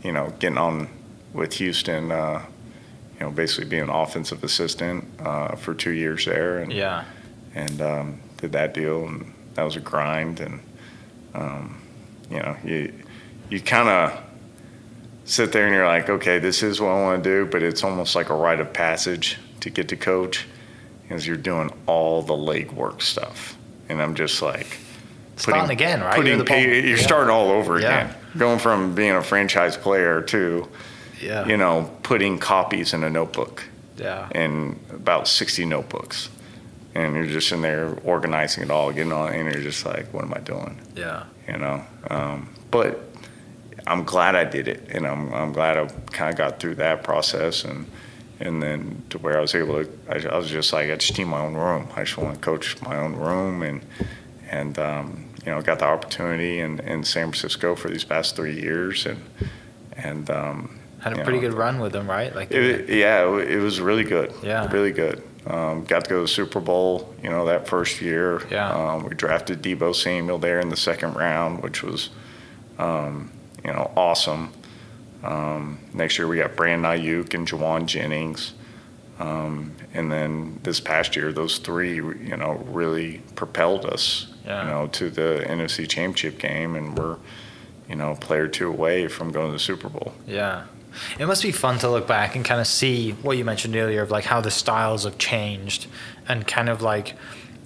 you know, getting on with Houston, uh, you know, basically being an offensive assistant uh, for two years there. And, Yeah. and um, did that deal, and that was a grind. And um, you know, you you kind of sit there and you're like, okay, this is what I want to do, but it's almost like a rite of passage to get to coach, because you're doing all the legwork stuff, and I'm just like. Starting again, right? Putting, You're you're yeah. starting all over Yeah. again. Going from being a franchise player to, Yeah. you know, putting copies in a notebook Yeah. and about 60 notebooks. And you're just in there organizing it all, getting all, and you're just like, what am I doing? Yeah. You know? Um, but I'm glad I did it. And I'm, I'm glad I kind of got through that process. And, and then to where I was able to, I, I was just like, I just need my own room. I just want to coach my own room. And, and, um, you know, got the opportunity in, in San Francisco for these past three years. And, and, um, Had a pretty know, good run with them, right? Like. it, yeah, it, it was really good. Yeah. really good. Um, got to go to the Super Bowl, you know, that first year. Yeah. Um, we drafted Deebo Samuel there in the second round, which was, um, you know, awesome. Um, next year we got Brandon Aiyuk and Jauan Jennings. Um, and then this past year, those three, you know, really propelled us, Yeah. you know, to the NFC Championship game, and we're, you know, a player two away from going to the Super Bowl. Yeah. It must be fun to look back and kind of see what you mentioned earlier of like how the styles have changed and kind of like,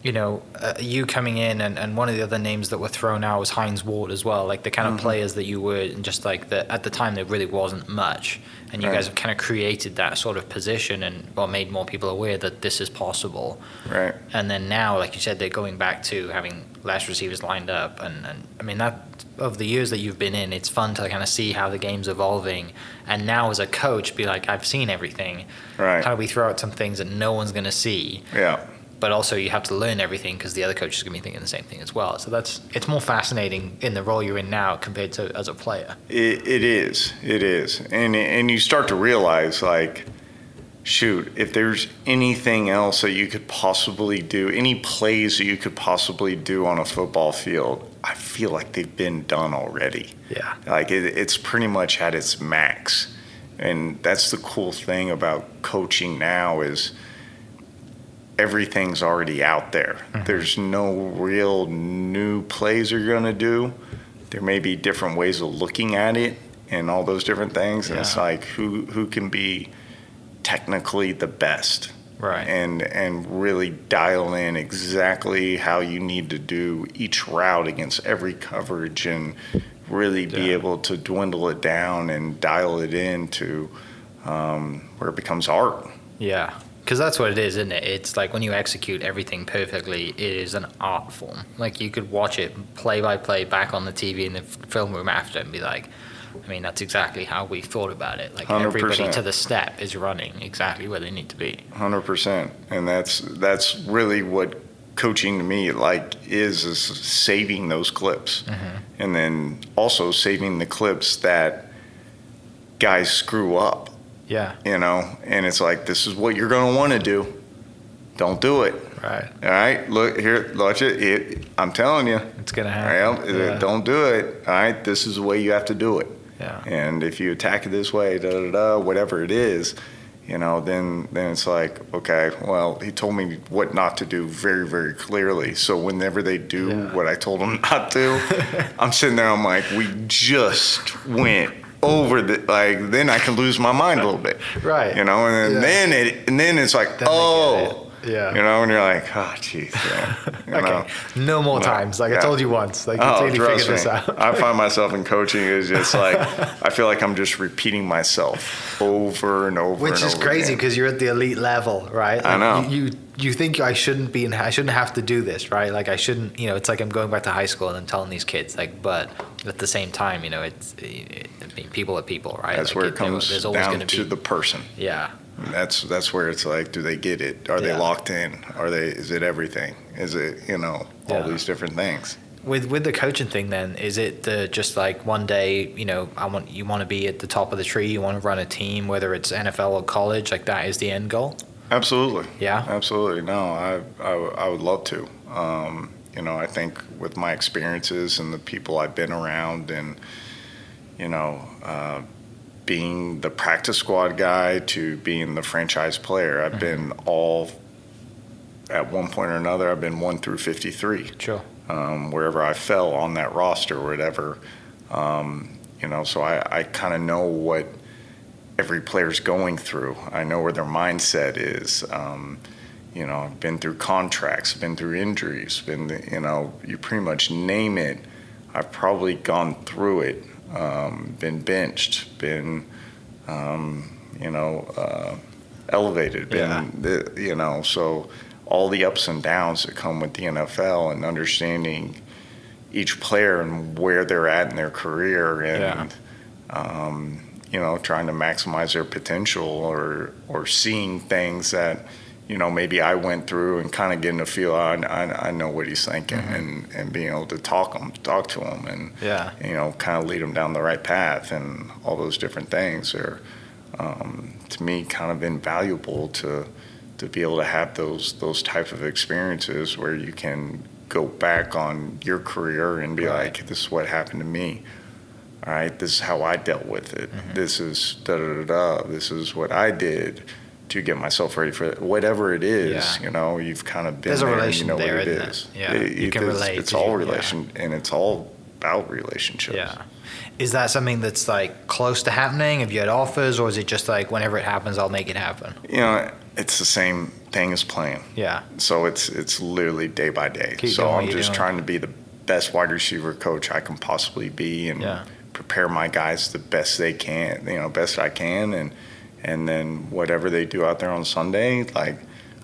you know, uh, you coming in and, and one of the other names that were thrown out was Hines Ward as well. Like the kind of players that you were, and just like that at the time there really wasn't much. And you Right. guys have kind of created that sort of position and well made more people aware that this is possible. Right. And then now, like you said, they're going back to having less receivers lined up. And, and I mean, that of the years that you've been in, it's fun to kind of see how the game's evolving. And now, as a coach, be like, I've seen everything. Right. How do we throw out some things that no one's going to see? Yeah. But also, you have to learn everything because the other coach is going to be thinking the same thing as well. So that's it's more fascinating in the role you're in now compared to as a player. It, it is. It is. And and you start to realize like shoot, if there's anything else that you could possibly do, any plays that you could possibly do on a football field, I feel like they've been done already. Yeah. Like it, it's pretty much at its max. And that's the cool thing about coaching now is everything's already out there. There's no real new plays you're going to do. There may be different ways of looking at it and all those different things. And it's like who who can be technically the best Right. and and really dial in exactly how you need to do each route against every coverage and really be able to dwindle it down and dial it in to um, where it becomes art. Yeah, because that's what it is, isn't it? It's like when you execute everything perfectly, it is an art form. Like you could watch it play by play back on the TV in the f- film room after and be like, I mean, that's exactly how we thought about it. Like everybody 100%. to the step is running exactly where they need to be. Hundred percent, and that's that's really what coaching to me like is is saving those clips, mm-hmm. and then also saving the clips that guys screw up, Yeah. you know, and it's like this is what you're going to want to do. Don't do it. Right. All right, look here, watch it. it I'm telling you, It's gonna happen. right, uh, yeah. don't do it. All right, this is the way you have to do it. Yeah. And if you attack it this way, da da da, whatever it is, you know, then then it's like, okay, well, he told me what not to do very very clearly. So whenever they do Yeah. what I told them not to, I'm sitting there. I'm like, we just went over the like. Then I can lose my mind a little bit, Right. You know, and then, Yeah. then it and then it's like, get oh. Yeah. You know, and you're like, oh, jeez. Yeah. You know? Okay. No more No. times. Like I told you once. Like you Oh, clearly trust figured this out. I find myself in coaching is just like I feel like I'm just repeating myself over and over. Which and is over crazy because you're at the elite level, right? I know. You, you you think I shouldn't be in, I shouldn't have to do this, right? Like I shouldn't, you know. It's like I'm going back to high school and I'm telling these kids, like, but at the same time, you know, it's it, I mean, people are people, right? That's Like, where it comes there's always down to the person. yeah, That's that's where it's like, do they get it? Are they locked in? Are they? Is it everything? Is it you know all Yeah. these different things? With with the coaching thing, then is it the just like one day, you know, I want you want to be at the top of the tree, you want to run a team, whether it's NFL or college, like that is the end goal. Absolutely. Yeah. Absolutely. No, I, I, I would love to. Um, you know, I think with my experiences and the people I've been around and, you know, uh, being the practice squad guy to being the franchise player, I've been all, at one point or another, I've been one through 53 Sure. um, wherever I fell on that roster or whatever. Um, you know, so I, I kind of know what every player's going through. I know where their mindset is. Um, you know, I've been through contracts, been through injuries, been, you know, you pretty much name it. I've probably gone through it, um, been benched, been, um, you know, uh, elevated, been, the, you know, so all the ups and downs that come with the NFL and understanding each player and where they're at in their career and, um, you know, trying to maximize their potential or, or seeing things that, you know, maybe I went through and kind of getting a feel. I, I, I know what he's thinking and, and being able to talk him, talk to him and, Yeah. you know, kind of lead him down the right path and all those different things are, um, to me, kind of invaluable to to be able to have those those type of experiences where you can go back on your career and be Right. like, this is what happened to me. All right, this is how I dealt with it. Mm-hmm. This is da da da da. This is what I did to get myself ready for it. Whatever it is, Yeah. you know, you've kind of been There's a there and relation you know there, what it isn't it? is. Yeah, you can it's, relate It's all you, yeah. relation, and it's all about relationships. Yeah. Is that something that's like close to happening? Have you had offers, or is it just like whenever it happens, I'll make it happen? You know, it's the same thing as playing. Yeah. So it's it's literally day by day. Keep so I'm just doing. trying to be the best wide receiver coach I can possibly be and Yeah. prepare my guys the best they can, you know, best I can and and then whatever they do out there on Sunday, like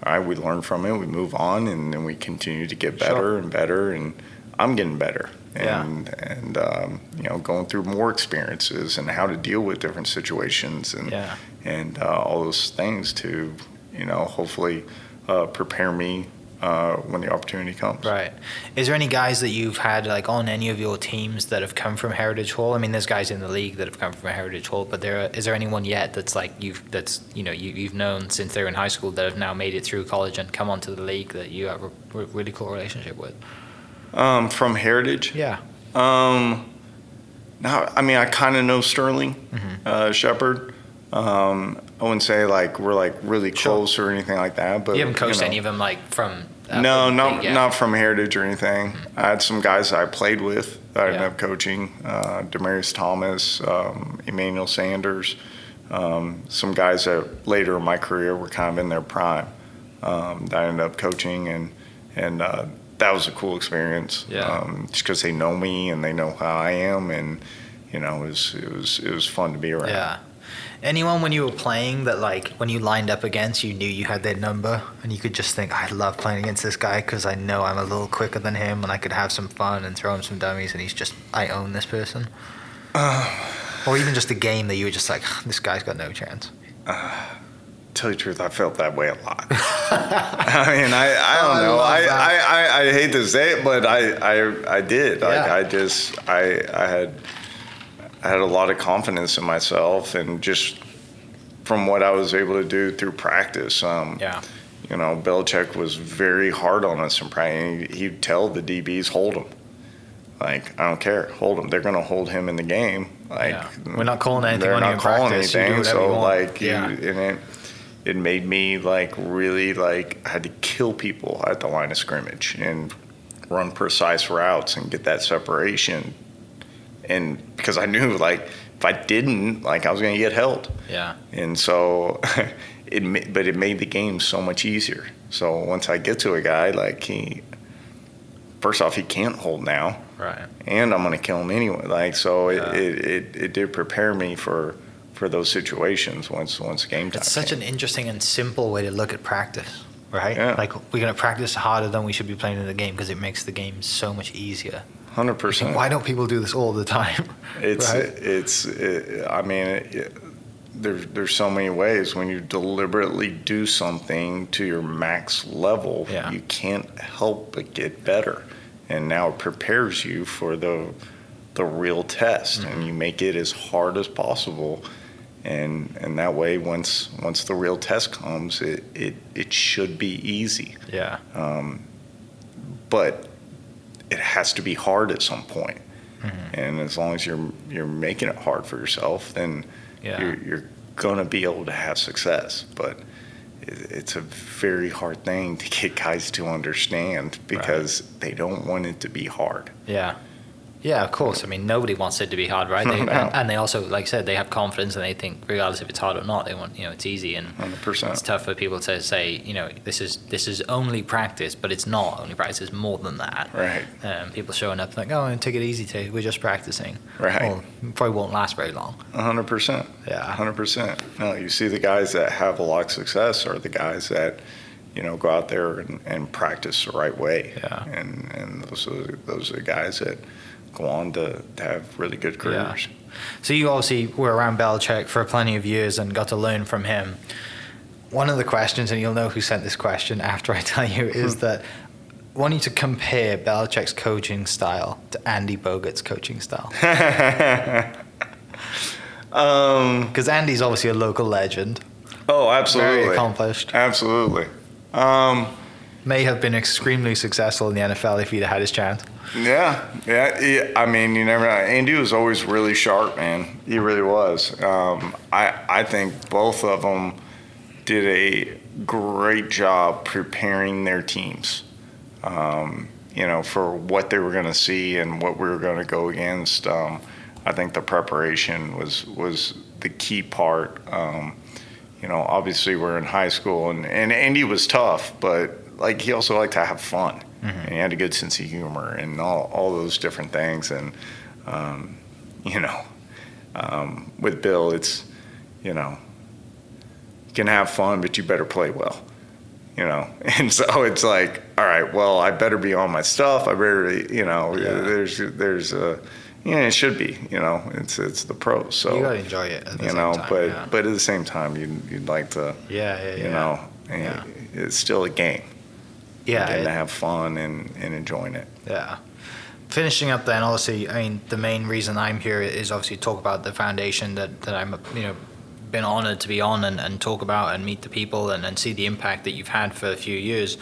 all right, we learn from it, we move on and then we continue to get better Sure. and better and I'm getting better. Yeah. And and um, you know, going through more experiences and how to deal with different situations and Yeah. and uh, all those things to, you know, hopefully uh, prepare me uh, when the opportunity comes. Right. Is there any guys that you've had like on any of your teams that have come from Heritage Hall? I mean, there's guys in the league that have come from Heritage Hall, but there is there anyone yet that's like you've that's you know you, you've known since they were in high school that have now made it through college and come onto the league that you have a re- really cool relationship with? Um, from Heritage, Yeah. um, now I mean I kind of know Sterling Mm-hmm. uh, Shepard. Um, I wouldn't say like we're like really Sure. close or anything like that, but You haven't coached know. any of them like from. uh, No, from not league not from Heritage or anything. I had some guys that I played with that I ended Yeah. up coaching. Uh, Demaryius Thomas, um, Emmanuel Sanders, um, some guys that later in my career were kind of in their prime um, that I ended up coaching, and and uh, that was a cool experience. Yeah. Um, just because they know me and they know how I am, and you know, it was it was it was fun to be around. Yeah. Anyone when you were playing that like when you lined up against, you knew you had their number, and you could just think, I love playing against this guy because I know I'm a little quicker than him, and I could have some fun and throw him some dummies, and he's just I own this person. Uh. or even just a game that you were just like, this guy's got no chance. Uh, tell you the truth, I felt that way a lot. I mean, I, I Oh, don't I know. love I. I, I, I hate to say it, but I, I, I did. Like, Yeah. I just, I, I had, I had a lot of confidence in myself and just from what I was able to do through practice. Um, Yeah. You know, Belichick was very hard on us in practice. He'd tell the DBs, hold him. Like, I don't care, hold him. They're going to hold him in the game. Like, Yeah. We're not calling anything they're on not in calling practice. Anything. So, you like, you, Yeah. and it, it made me like really like I had to kill people at the line of scrimmage and run precise routes and get that separation. And because I knew like if I didn't, like I was going to get held. Yeah. And so it, but it made the game so much easier. So once I get to a guy, like he, first off, he can't hold now, Right. and I'm going to kill him anyway. Like so, it, Yeah. it, it, it did prepare me for for those situations once once game time. It's such came. an interesting and simple way to look at practice, right? Yeah. Like we're gonna practice harder than we should be playing in the game because it makes the game so much easier. Hundred percent. Why don't people do this all the time? It's right? it's. It, I mean, it, there's so many ways when you deliberately do something to your max level, Yeah. you can't help but get better, and now it prepares you for the the real test, Mm-hmm. and you make it as hard as possible. And, and that way, once once the real test comes, it, it, it should be easy. yeah. Um, but it has to be hard at some point. Mm-hmm. And as long as you're you're making it hard for yourself, then Yeah. you're, you're gonna be able to have success. But it, it's a very hard thing to get guys to understand because they don't want it to be hard. Yeah. Yeah, of course. I mean, nobody wants it to be hard, right? They, No. and, they also, like I said, they have confidence and they think, regardless if it's hard or not, they want, you know, it's easy. And Hundred it's tough for people to say, you know, this is this is only practice, but it's not only practice. It's more than that. Right. Um, people showing up like, oh, take it easy today. We're just practicing. Right. Well, probably won't last very long. hundred percent. Yeah. hundred percent. No, you see the guys that have a lot of success are the guys that you know go out there and, and practice the right way. Yeah. And and those are those are the guys that go on to, to have really good careers. So you obviously were around Belichick for plenty of years and got to learn from him. One of the questions, and you'll know who sent this question after I tell you, is that I want you to compare Belichick's coaching style to Andy Bogart's coaching style. Um. Because Andy's obviously a local legend, Oh, absolutely. very accomplished, Absolutely. Um. May have been extremely successful in the NFL if he'd had his chance. Yeah, yeah, yeah. I mean, you never know. Andy was always really sharp, man. He really was. Um, I I think both of them did a great job preparing their teams. Um, you know, for what they were going to see and what we were going to go against. Um, I think the preparation was was the key part. Um, you know, obviously we're in high school, and, and Andy was tough, but like he also liked to have fun, and he had a good sense of humor, and all all those different things. And um, you know, um, with Bill, it's you know, you can have fun, but you better play well. You know, and so it's like, all right, well, I better be on my stuff. I better, be- you know, Yeah. there's there's a, yeah, it should be. You know, it's it's the pros. So you gotta enjoy it. At the you same know, time, but yeah. but at the same time, you'd you'd like to, yeah, yeah, you yeah. know, and Yeah. it's still a game. Yeah, and it- to have fun and, and enjoying it. Yeah. Finishing up then, obviously, I mean, the main reason I'm here is obviously to talk about the foundation that, that I'm, you know, been honored to be on and, and talk about and meet the people and, and see the impact that you've had for a few years.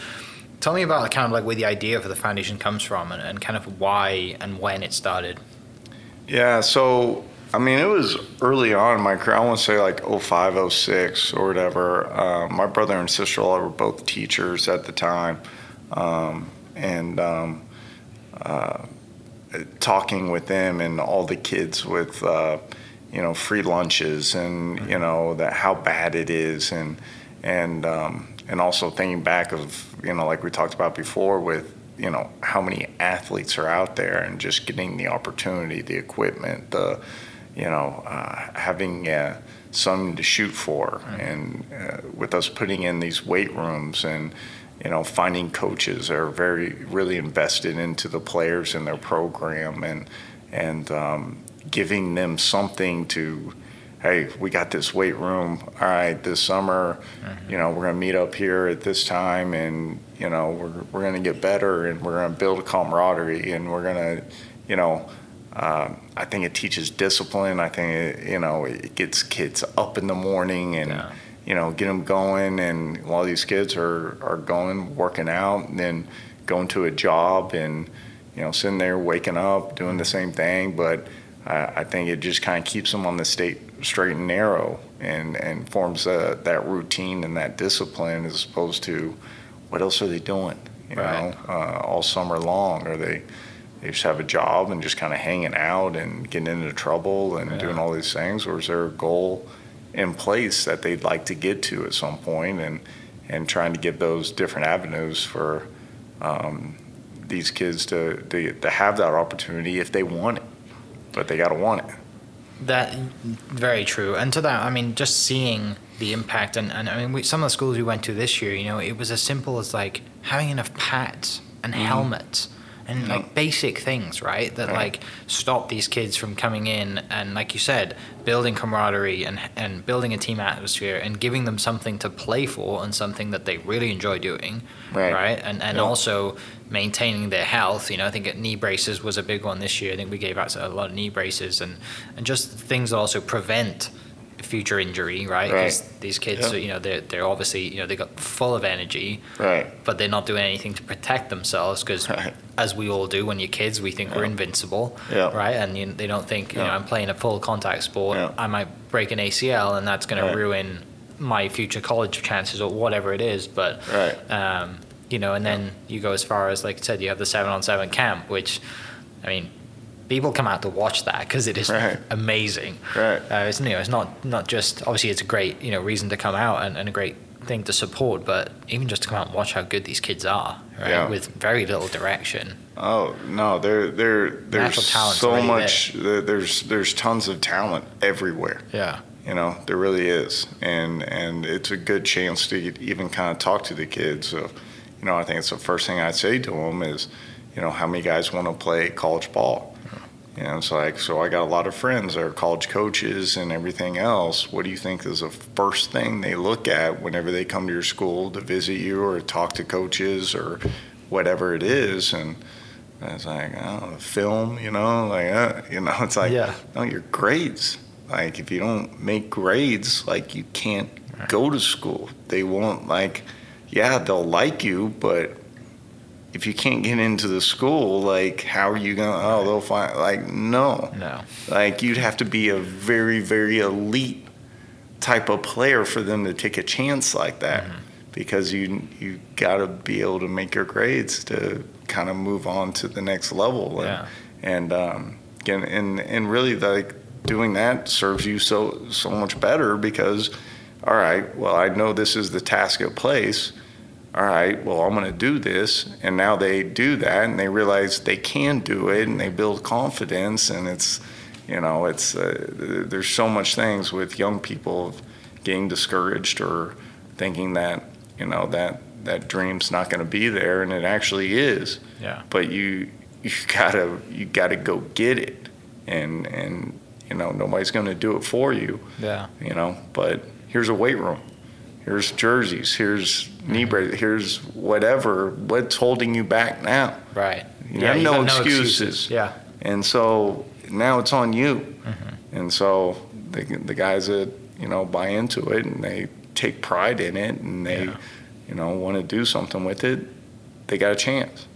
Tell me about kind of like where the idea for the foundation comes from and, and kind of why and when it started. Yeah, so I mean, it was early on in my career. I want to say like 05, 06 or whatever. Uh, my brother and sister law were both teachers at the time. Um, and um, uh, talking with them and all the kids with, uh, you know, free lunches and, you know, that how bad it is. And, and, um, and also thinking back of, you know, like we talked about before with, you know, how many athletes are out there and just getting the opportunity, the equipment, the, you know, uh, having uh, something to shoot for. And uh, with us putting in these weight rooms and, you know, finding coaches that are very, really invested into the players and their program and, and um, giving them something to, hey, we got this weight room. All right, this summer, you know, we're going to meet up here at this time and, you know, we're, we're going to get better and we're going to build a camaraderie and we're going to, you know, Um, I think it teaches discipline. I think it, you know it gets kids up in the morning and Yeah. you know get them going. And while these kids are are going working out, and then going to a job and you know sitting there waking up doing the same thing, but I, I think it just kind of keeps them on the state straight and narrow and and forms uh, that routine and that discipline as opposed to what else are they doing? You Right. know, uh, all summer long, are they? They just have a job and just kind of hanging out and getting into trouble and Yeah. doing all these things, or is there a goal in place that they'd like to get to at some point, and and trying to give those different avenues for um, these kids to, to to have that opportunity if they want it, but they got to want it. That very true. And to that, I mean, just seeing the impact, and, and I mean, we, some of the schools we went to this year, you know, it was as simple as like having enough pads and helmets and like basic things, right? That Right. like stop these kids from coming in and, like you said, building camaraderie and and building a team atmosphere and giving them something to play for and something that they really enjoy doing, Right. And and Yeah. also maintaining their health. You know, I think knee braces was a big one this year. I think we gave out a lot of knee braces and and just things that also prevent future injury, right? Right. 'Cause these kids, Yeah. are, you know, they're they're obviously you know they got full of energy, Right. but they're not doing anything to protect themselves because. Right. As we all do when you're kids, we think we're invincible, Yeah. right? And you, they don't think, you know, I'm playing a full contact sport. Yeah. I might break an ACL, and that's going Right. to ruin my future college chances or whatever it is. But Right. um, you know, and then you go as far as, like I said, you have the seven on seven camp, which, I mean, people come out to watch that because it is Right. amazing. Right. Uh, it's, you know, it's not, not just, obviously, it's a great, you know, reason to come out and, and a great thing to support, but even just to come out and watch how good these kids are, right? Yeah. With very little direction. Oh no, there there there's so much. there- There's there's tons of talent everywhere. Yeah. You know, there really is, and and it's a good chance to get- even kind of talk to the kids. So, you know, I think it's the first thing I'd say to them is, you know, how many guys want to play college ball? You know, it's like, so I got a lot of friends that are college coaches and everything else. What do you think is the first thing they look at whenever they come to your school to visit you or talk to coaches or whatever it is? And it's like, oh, the film, you know, like, uh, you know, it's like, Yeah. no, your grades. Like, if you don't make grades, like, you can't go to school. They won't, like, yeah, they'll like you, but if you can't get into the school, like, how are you going to, oh, they'll find, like, no. No. Like, you'd have to be a very, very elite type of player for them to take a chance like that Mm-hmm. because you you got to be able to make your grades to kind of move on to the next level and Yeah. and um, and, and and really like doing that serves you so so much better because all right well I know this is the task at place all right well I'm going to do this. And now they do that and they realize they can do it and they build confidence and it's you know it's uh, there's so much things with young people getting discouraged or thinking that you know that that dream's not going to be there and it actually is. Yeah. but you you gotta you gotta go get it. And and you know nobody's going to do it for you. Yeah. you know but here's a weight room here's jerseys here's knee Mm-hmm. brace here's whatever what's holding you back now Right. you yeah, have no, got excuses. Yeah. and so now it's on you Mm-hmm. and so the, the guys that you know buy into it and they take pride in it and they Yeah. you know want to do something with it they got a chance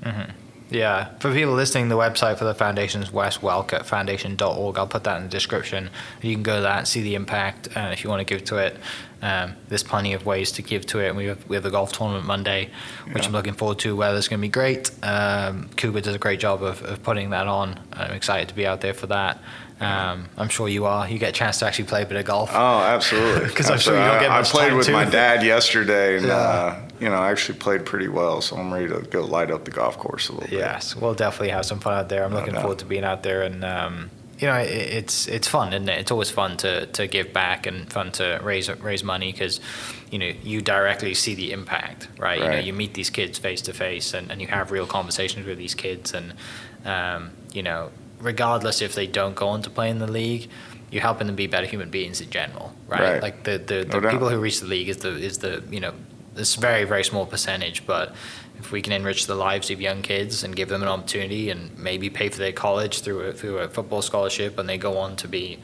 Yeah. For people listening, the website for the foundation is Wes Welker foundation.org. I'll put that in the description. You can go to that and see the impact uh, if you want to give to it. Um, there's plenty of ways to give to it. And we have, we have the golf tournament Monday, which Yeah. I'm looking forward to. Weather's going to be great. Um, Cuba does a great job of, of putting that on. I'm excited to be out there for that. Um, I'm sure you are. You get a chance to actually play a bit of golf. Oh, absolutely. 'Cause I'm sure you don't Absolutely. get I, much I played time with to. my dad yesterday, and Yeah. uh, you know, I actually played pretty well. So I'm ready to go light up the golf course a little bit. Yes, we'll definitely have some fun out there. I'm No looking doubt. forward to being out there, and um, you know, it, it's it's fun, isn't it? It's always fun to, to give back and fun to raise raise money because you know you directly see the impact, right? You know, you meet these kids face to face, and and you have real conversations with these kids, and um, you know, regardless if they don't go on to play in the league. You're helping them be better human beings in general, right? Right. Like the the, the No doubt. people who reach the league is the is the you know this very very small percentage, but if we can enrich the lives of young kids and give them an opportunity and maybe pay for their college through a, through a football scholarship and they go on to be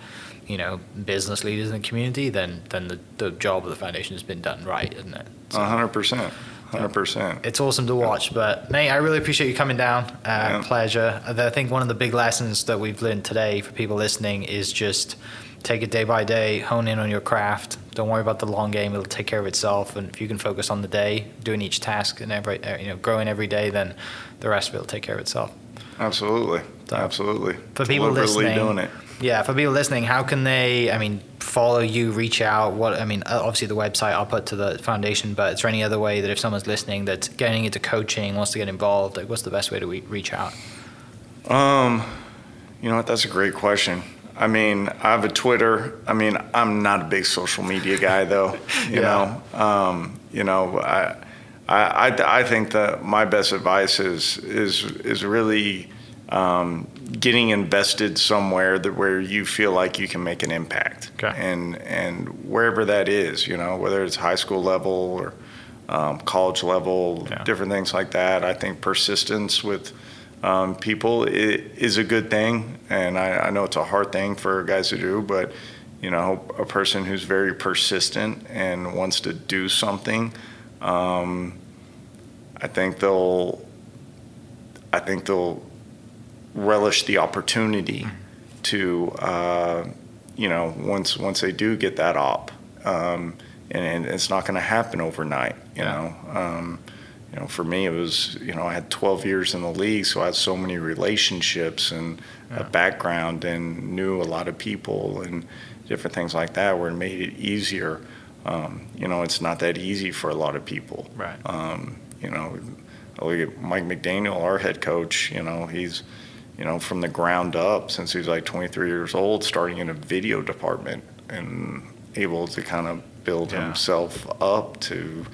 you know business leaders in the community then then the, the job of the foundation has been done right isn't it so, 100% Hundred percent. It's awesome to watch, but Nate, I really appreciate you coming down. Uh, yeah. Pleasure. I think one of the big lessons that we've learned today for people listening is just take it day by day, hone in on your craft. Don't worry about the long game; it'll take care of itself. And if you can focus on the day, doing each task and every uh, you know growing every day, then the rest of it will take care of itself. Absolutely, so, absolutely. For people listening, doing it. Yeah, for people listening, how can they? I mean, follow you, reach out. What I mean, obviously the website I'll put to the foundation, but is there any other way that if someone's listening that's getting into coaching, wants to get involved, like what's the best way to re- reach out? Um, you know what? That's a great question. I mean, I have a Twitter. I mean, I'm not a big social media guy, though. You yeah. know, um, you know, I, I, I think that my best advice is is is really um, getting invested somewhere that where you feel like you can make an impact, okay. and and wherever that is, you know, whether it's high school level or um, college level, yeah. different things like that. I think persistence with um, people is a good thing, and I, I, know it's a hard thing for guys to do, but you know, a person who's very persistent and wants to do something, um, I think they'll, I think they'll relish the opportunity to, uh, you know, once once they do get that op, um, and, and, it's not going to happen overnight, you yeah. know. Um, you know, for me, it was, you know, I had 12 years in the league, so I had so many relationships and yeah. a background and knew a lot of people and different things like that where it made it easier. Um, you know, it's not that easy for a lot of people. Right. Um, you know, look at Mike McDaniel, our head coach, you know, he's, you know, from the ground up since he was like 23 years old, starting in a video department and able to kind of build yeah. himself up to,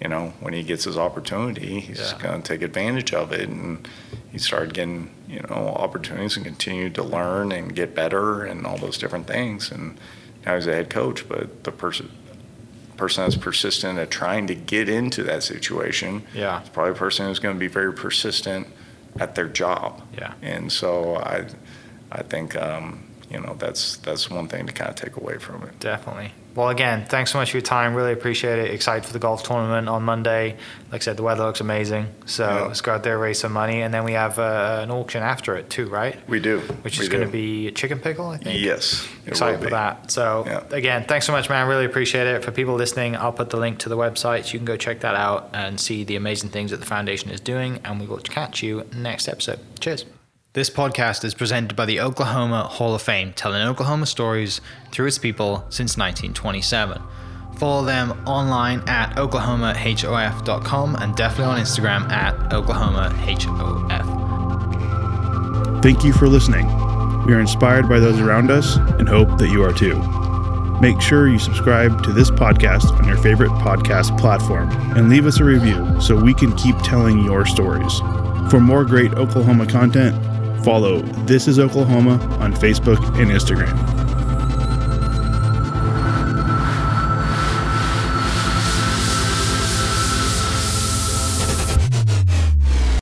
you know, when he gets his opportunity, he's yeah. going to take advantage of it. And he started getting, you know, opportunities and continued to learn and get better and all those different things. And now he's a head coach, but the person person that's persistent at trying to get into that situation yeah. is probably a person who's going to be very persistent at their job. Yeah. And so I, I think, um, you know, that's that's one thing to kind of take away from it. Definitely. Well, again, thanks so much for your time. Really appreciate it. Excited for the golf tournament on Monday. Like I said, the weather looks amazing. So yeah. let's go out there, raise some money, and then we have uh, an auction after it too, right? We do. Which is going to be a chicken pickle, I think. Yes. Excited for that. So yeah. again, thanks so much, man. Really appreciate it. For people listening, I'll put the link to the website so you can go check that out and see the amazing things that the foundation is doing. And we will catch you next episode. Cheers. This podcast is presented by the Oklahoma Hall of Fame, telling Oklahoma stories through its people since 1927. Follow them online at oklahomahof.com and definitely on Instagram at oklahomahof. Thank you for listening. We are inspired by those around us and hope that you are too. Make sure you subscribe to this podcast on your favorite podcast platform and leave us a review so we can keep telling your stories. For more great Oklahoma content, Follow This is Oklahoma on Facebook and Instagram.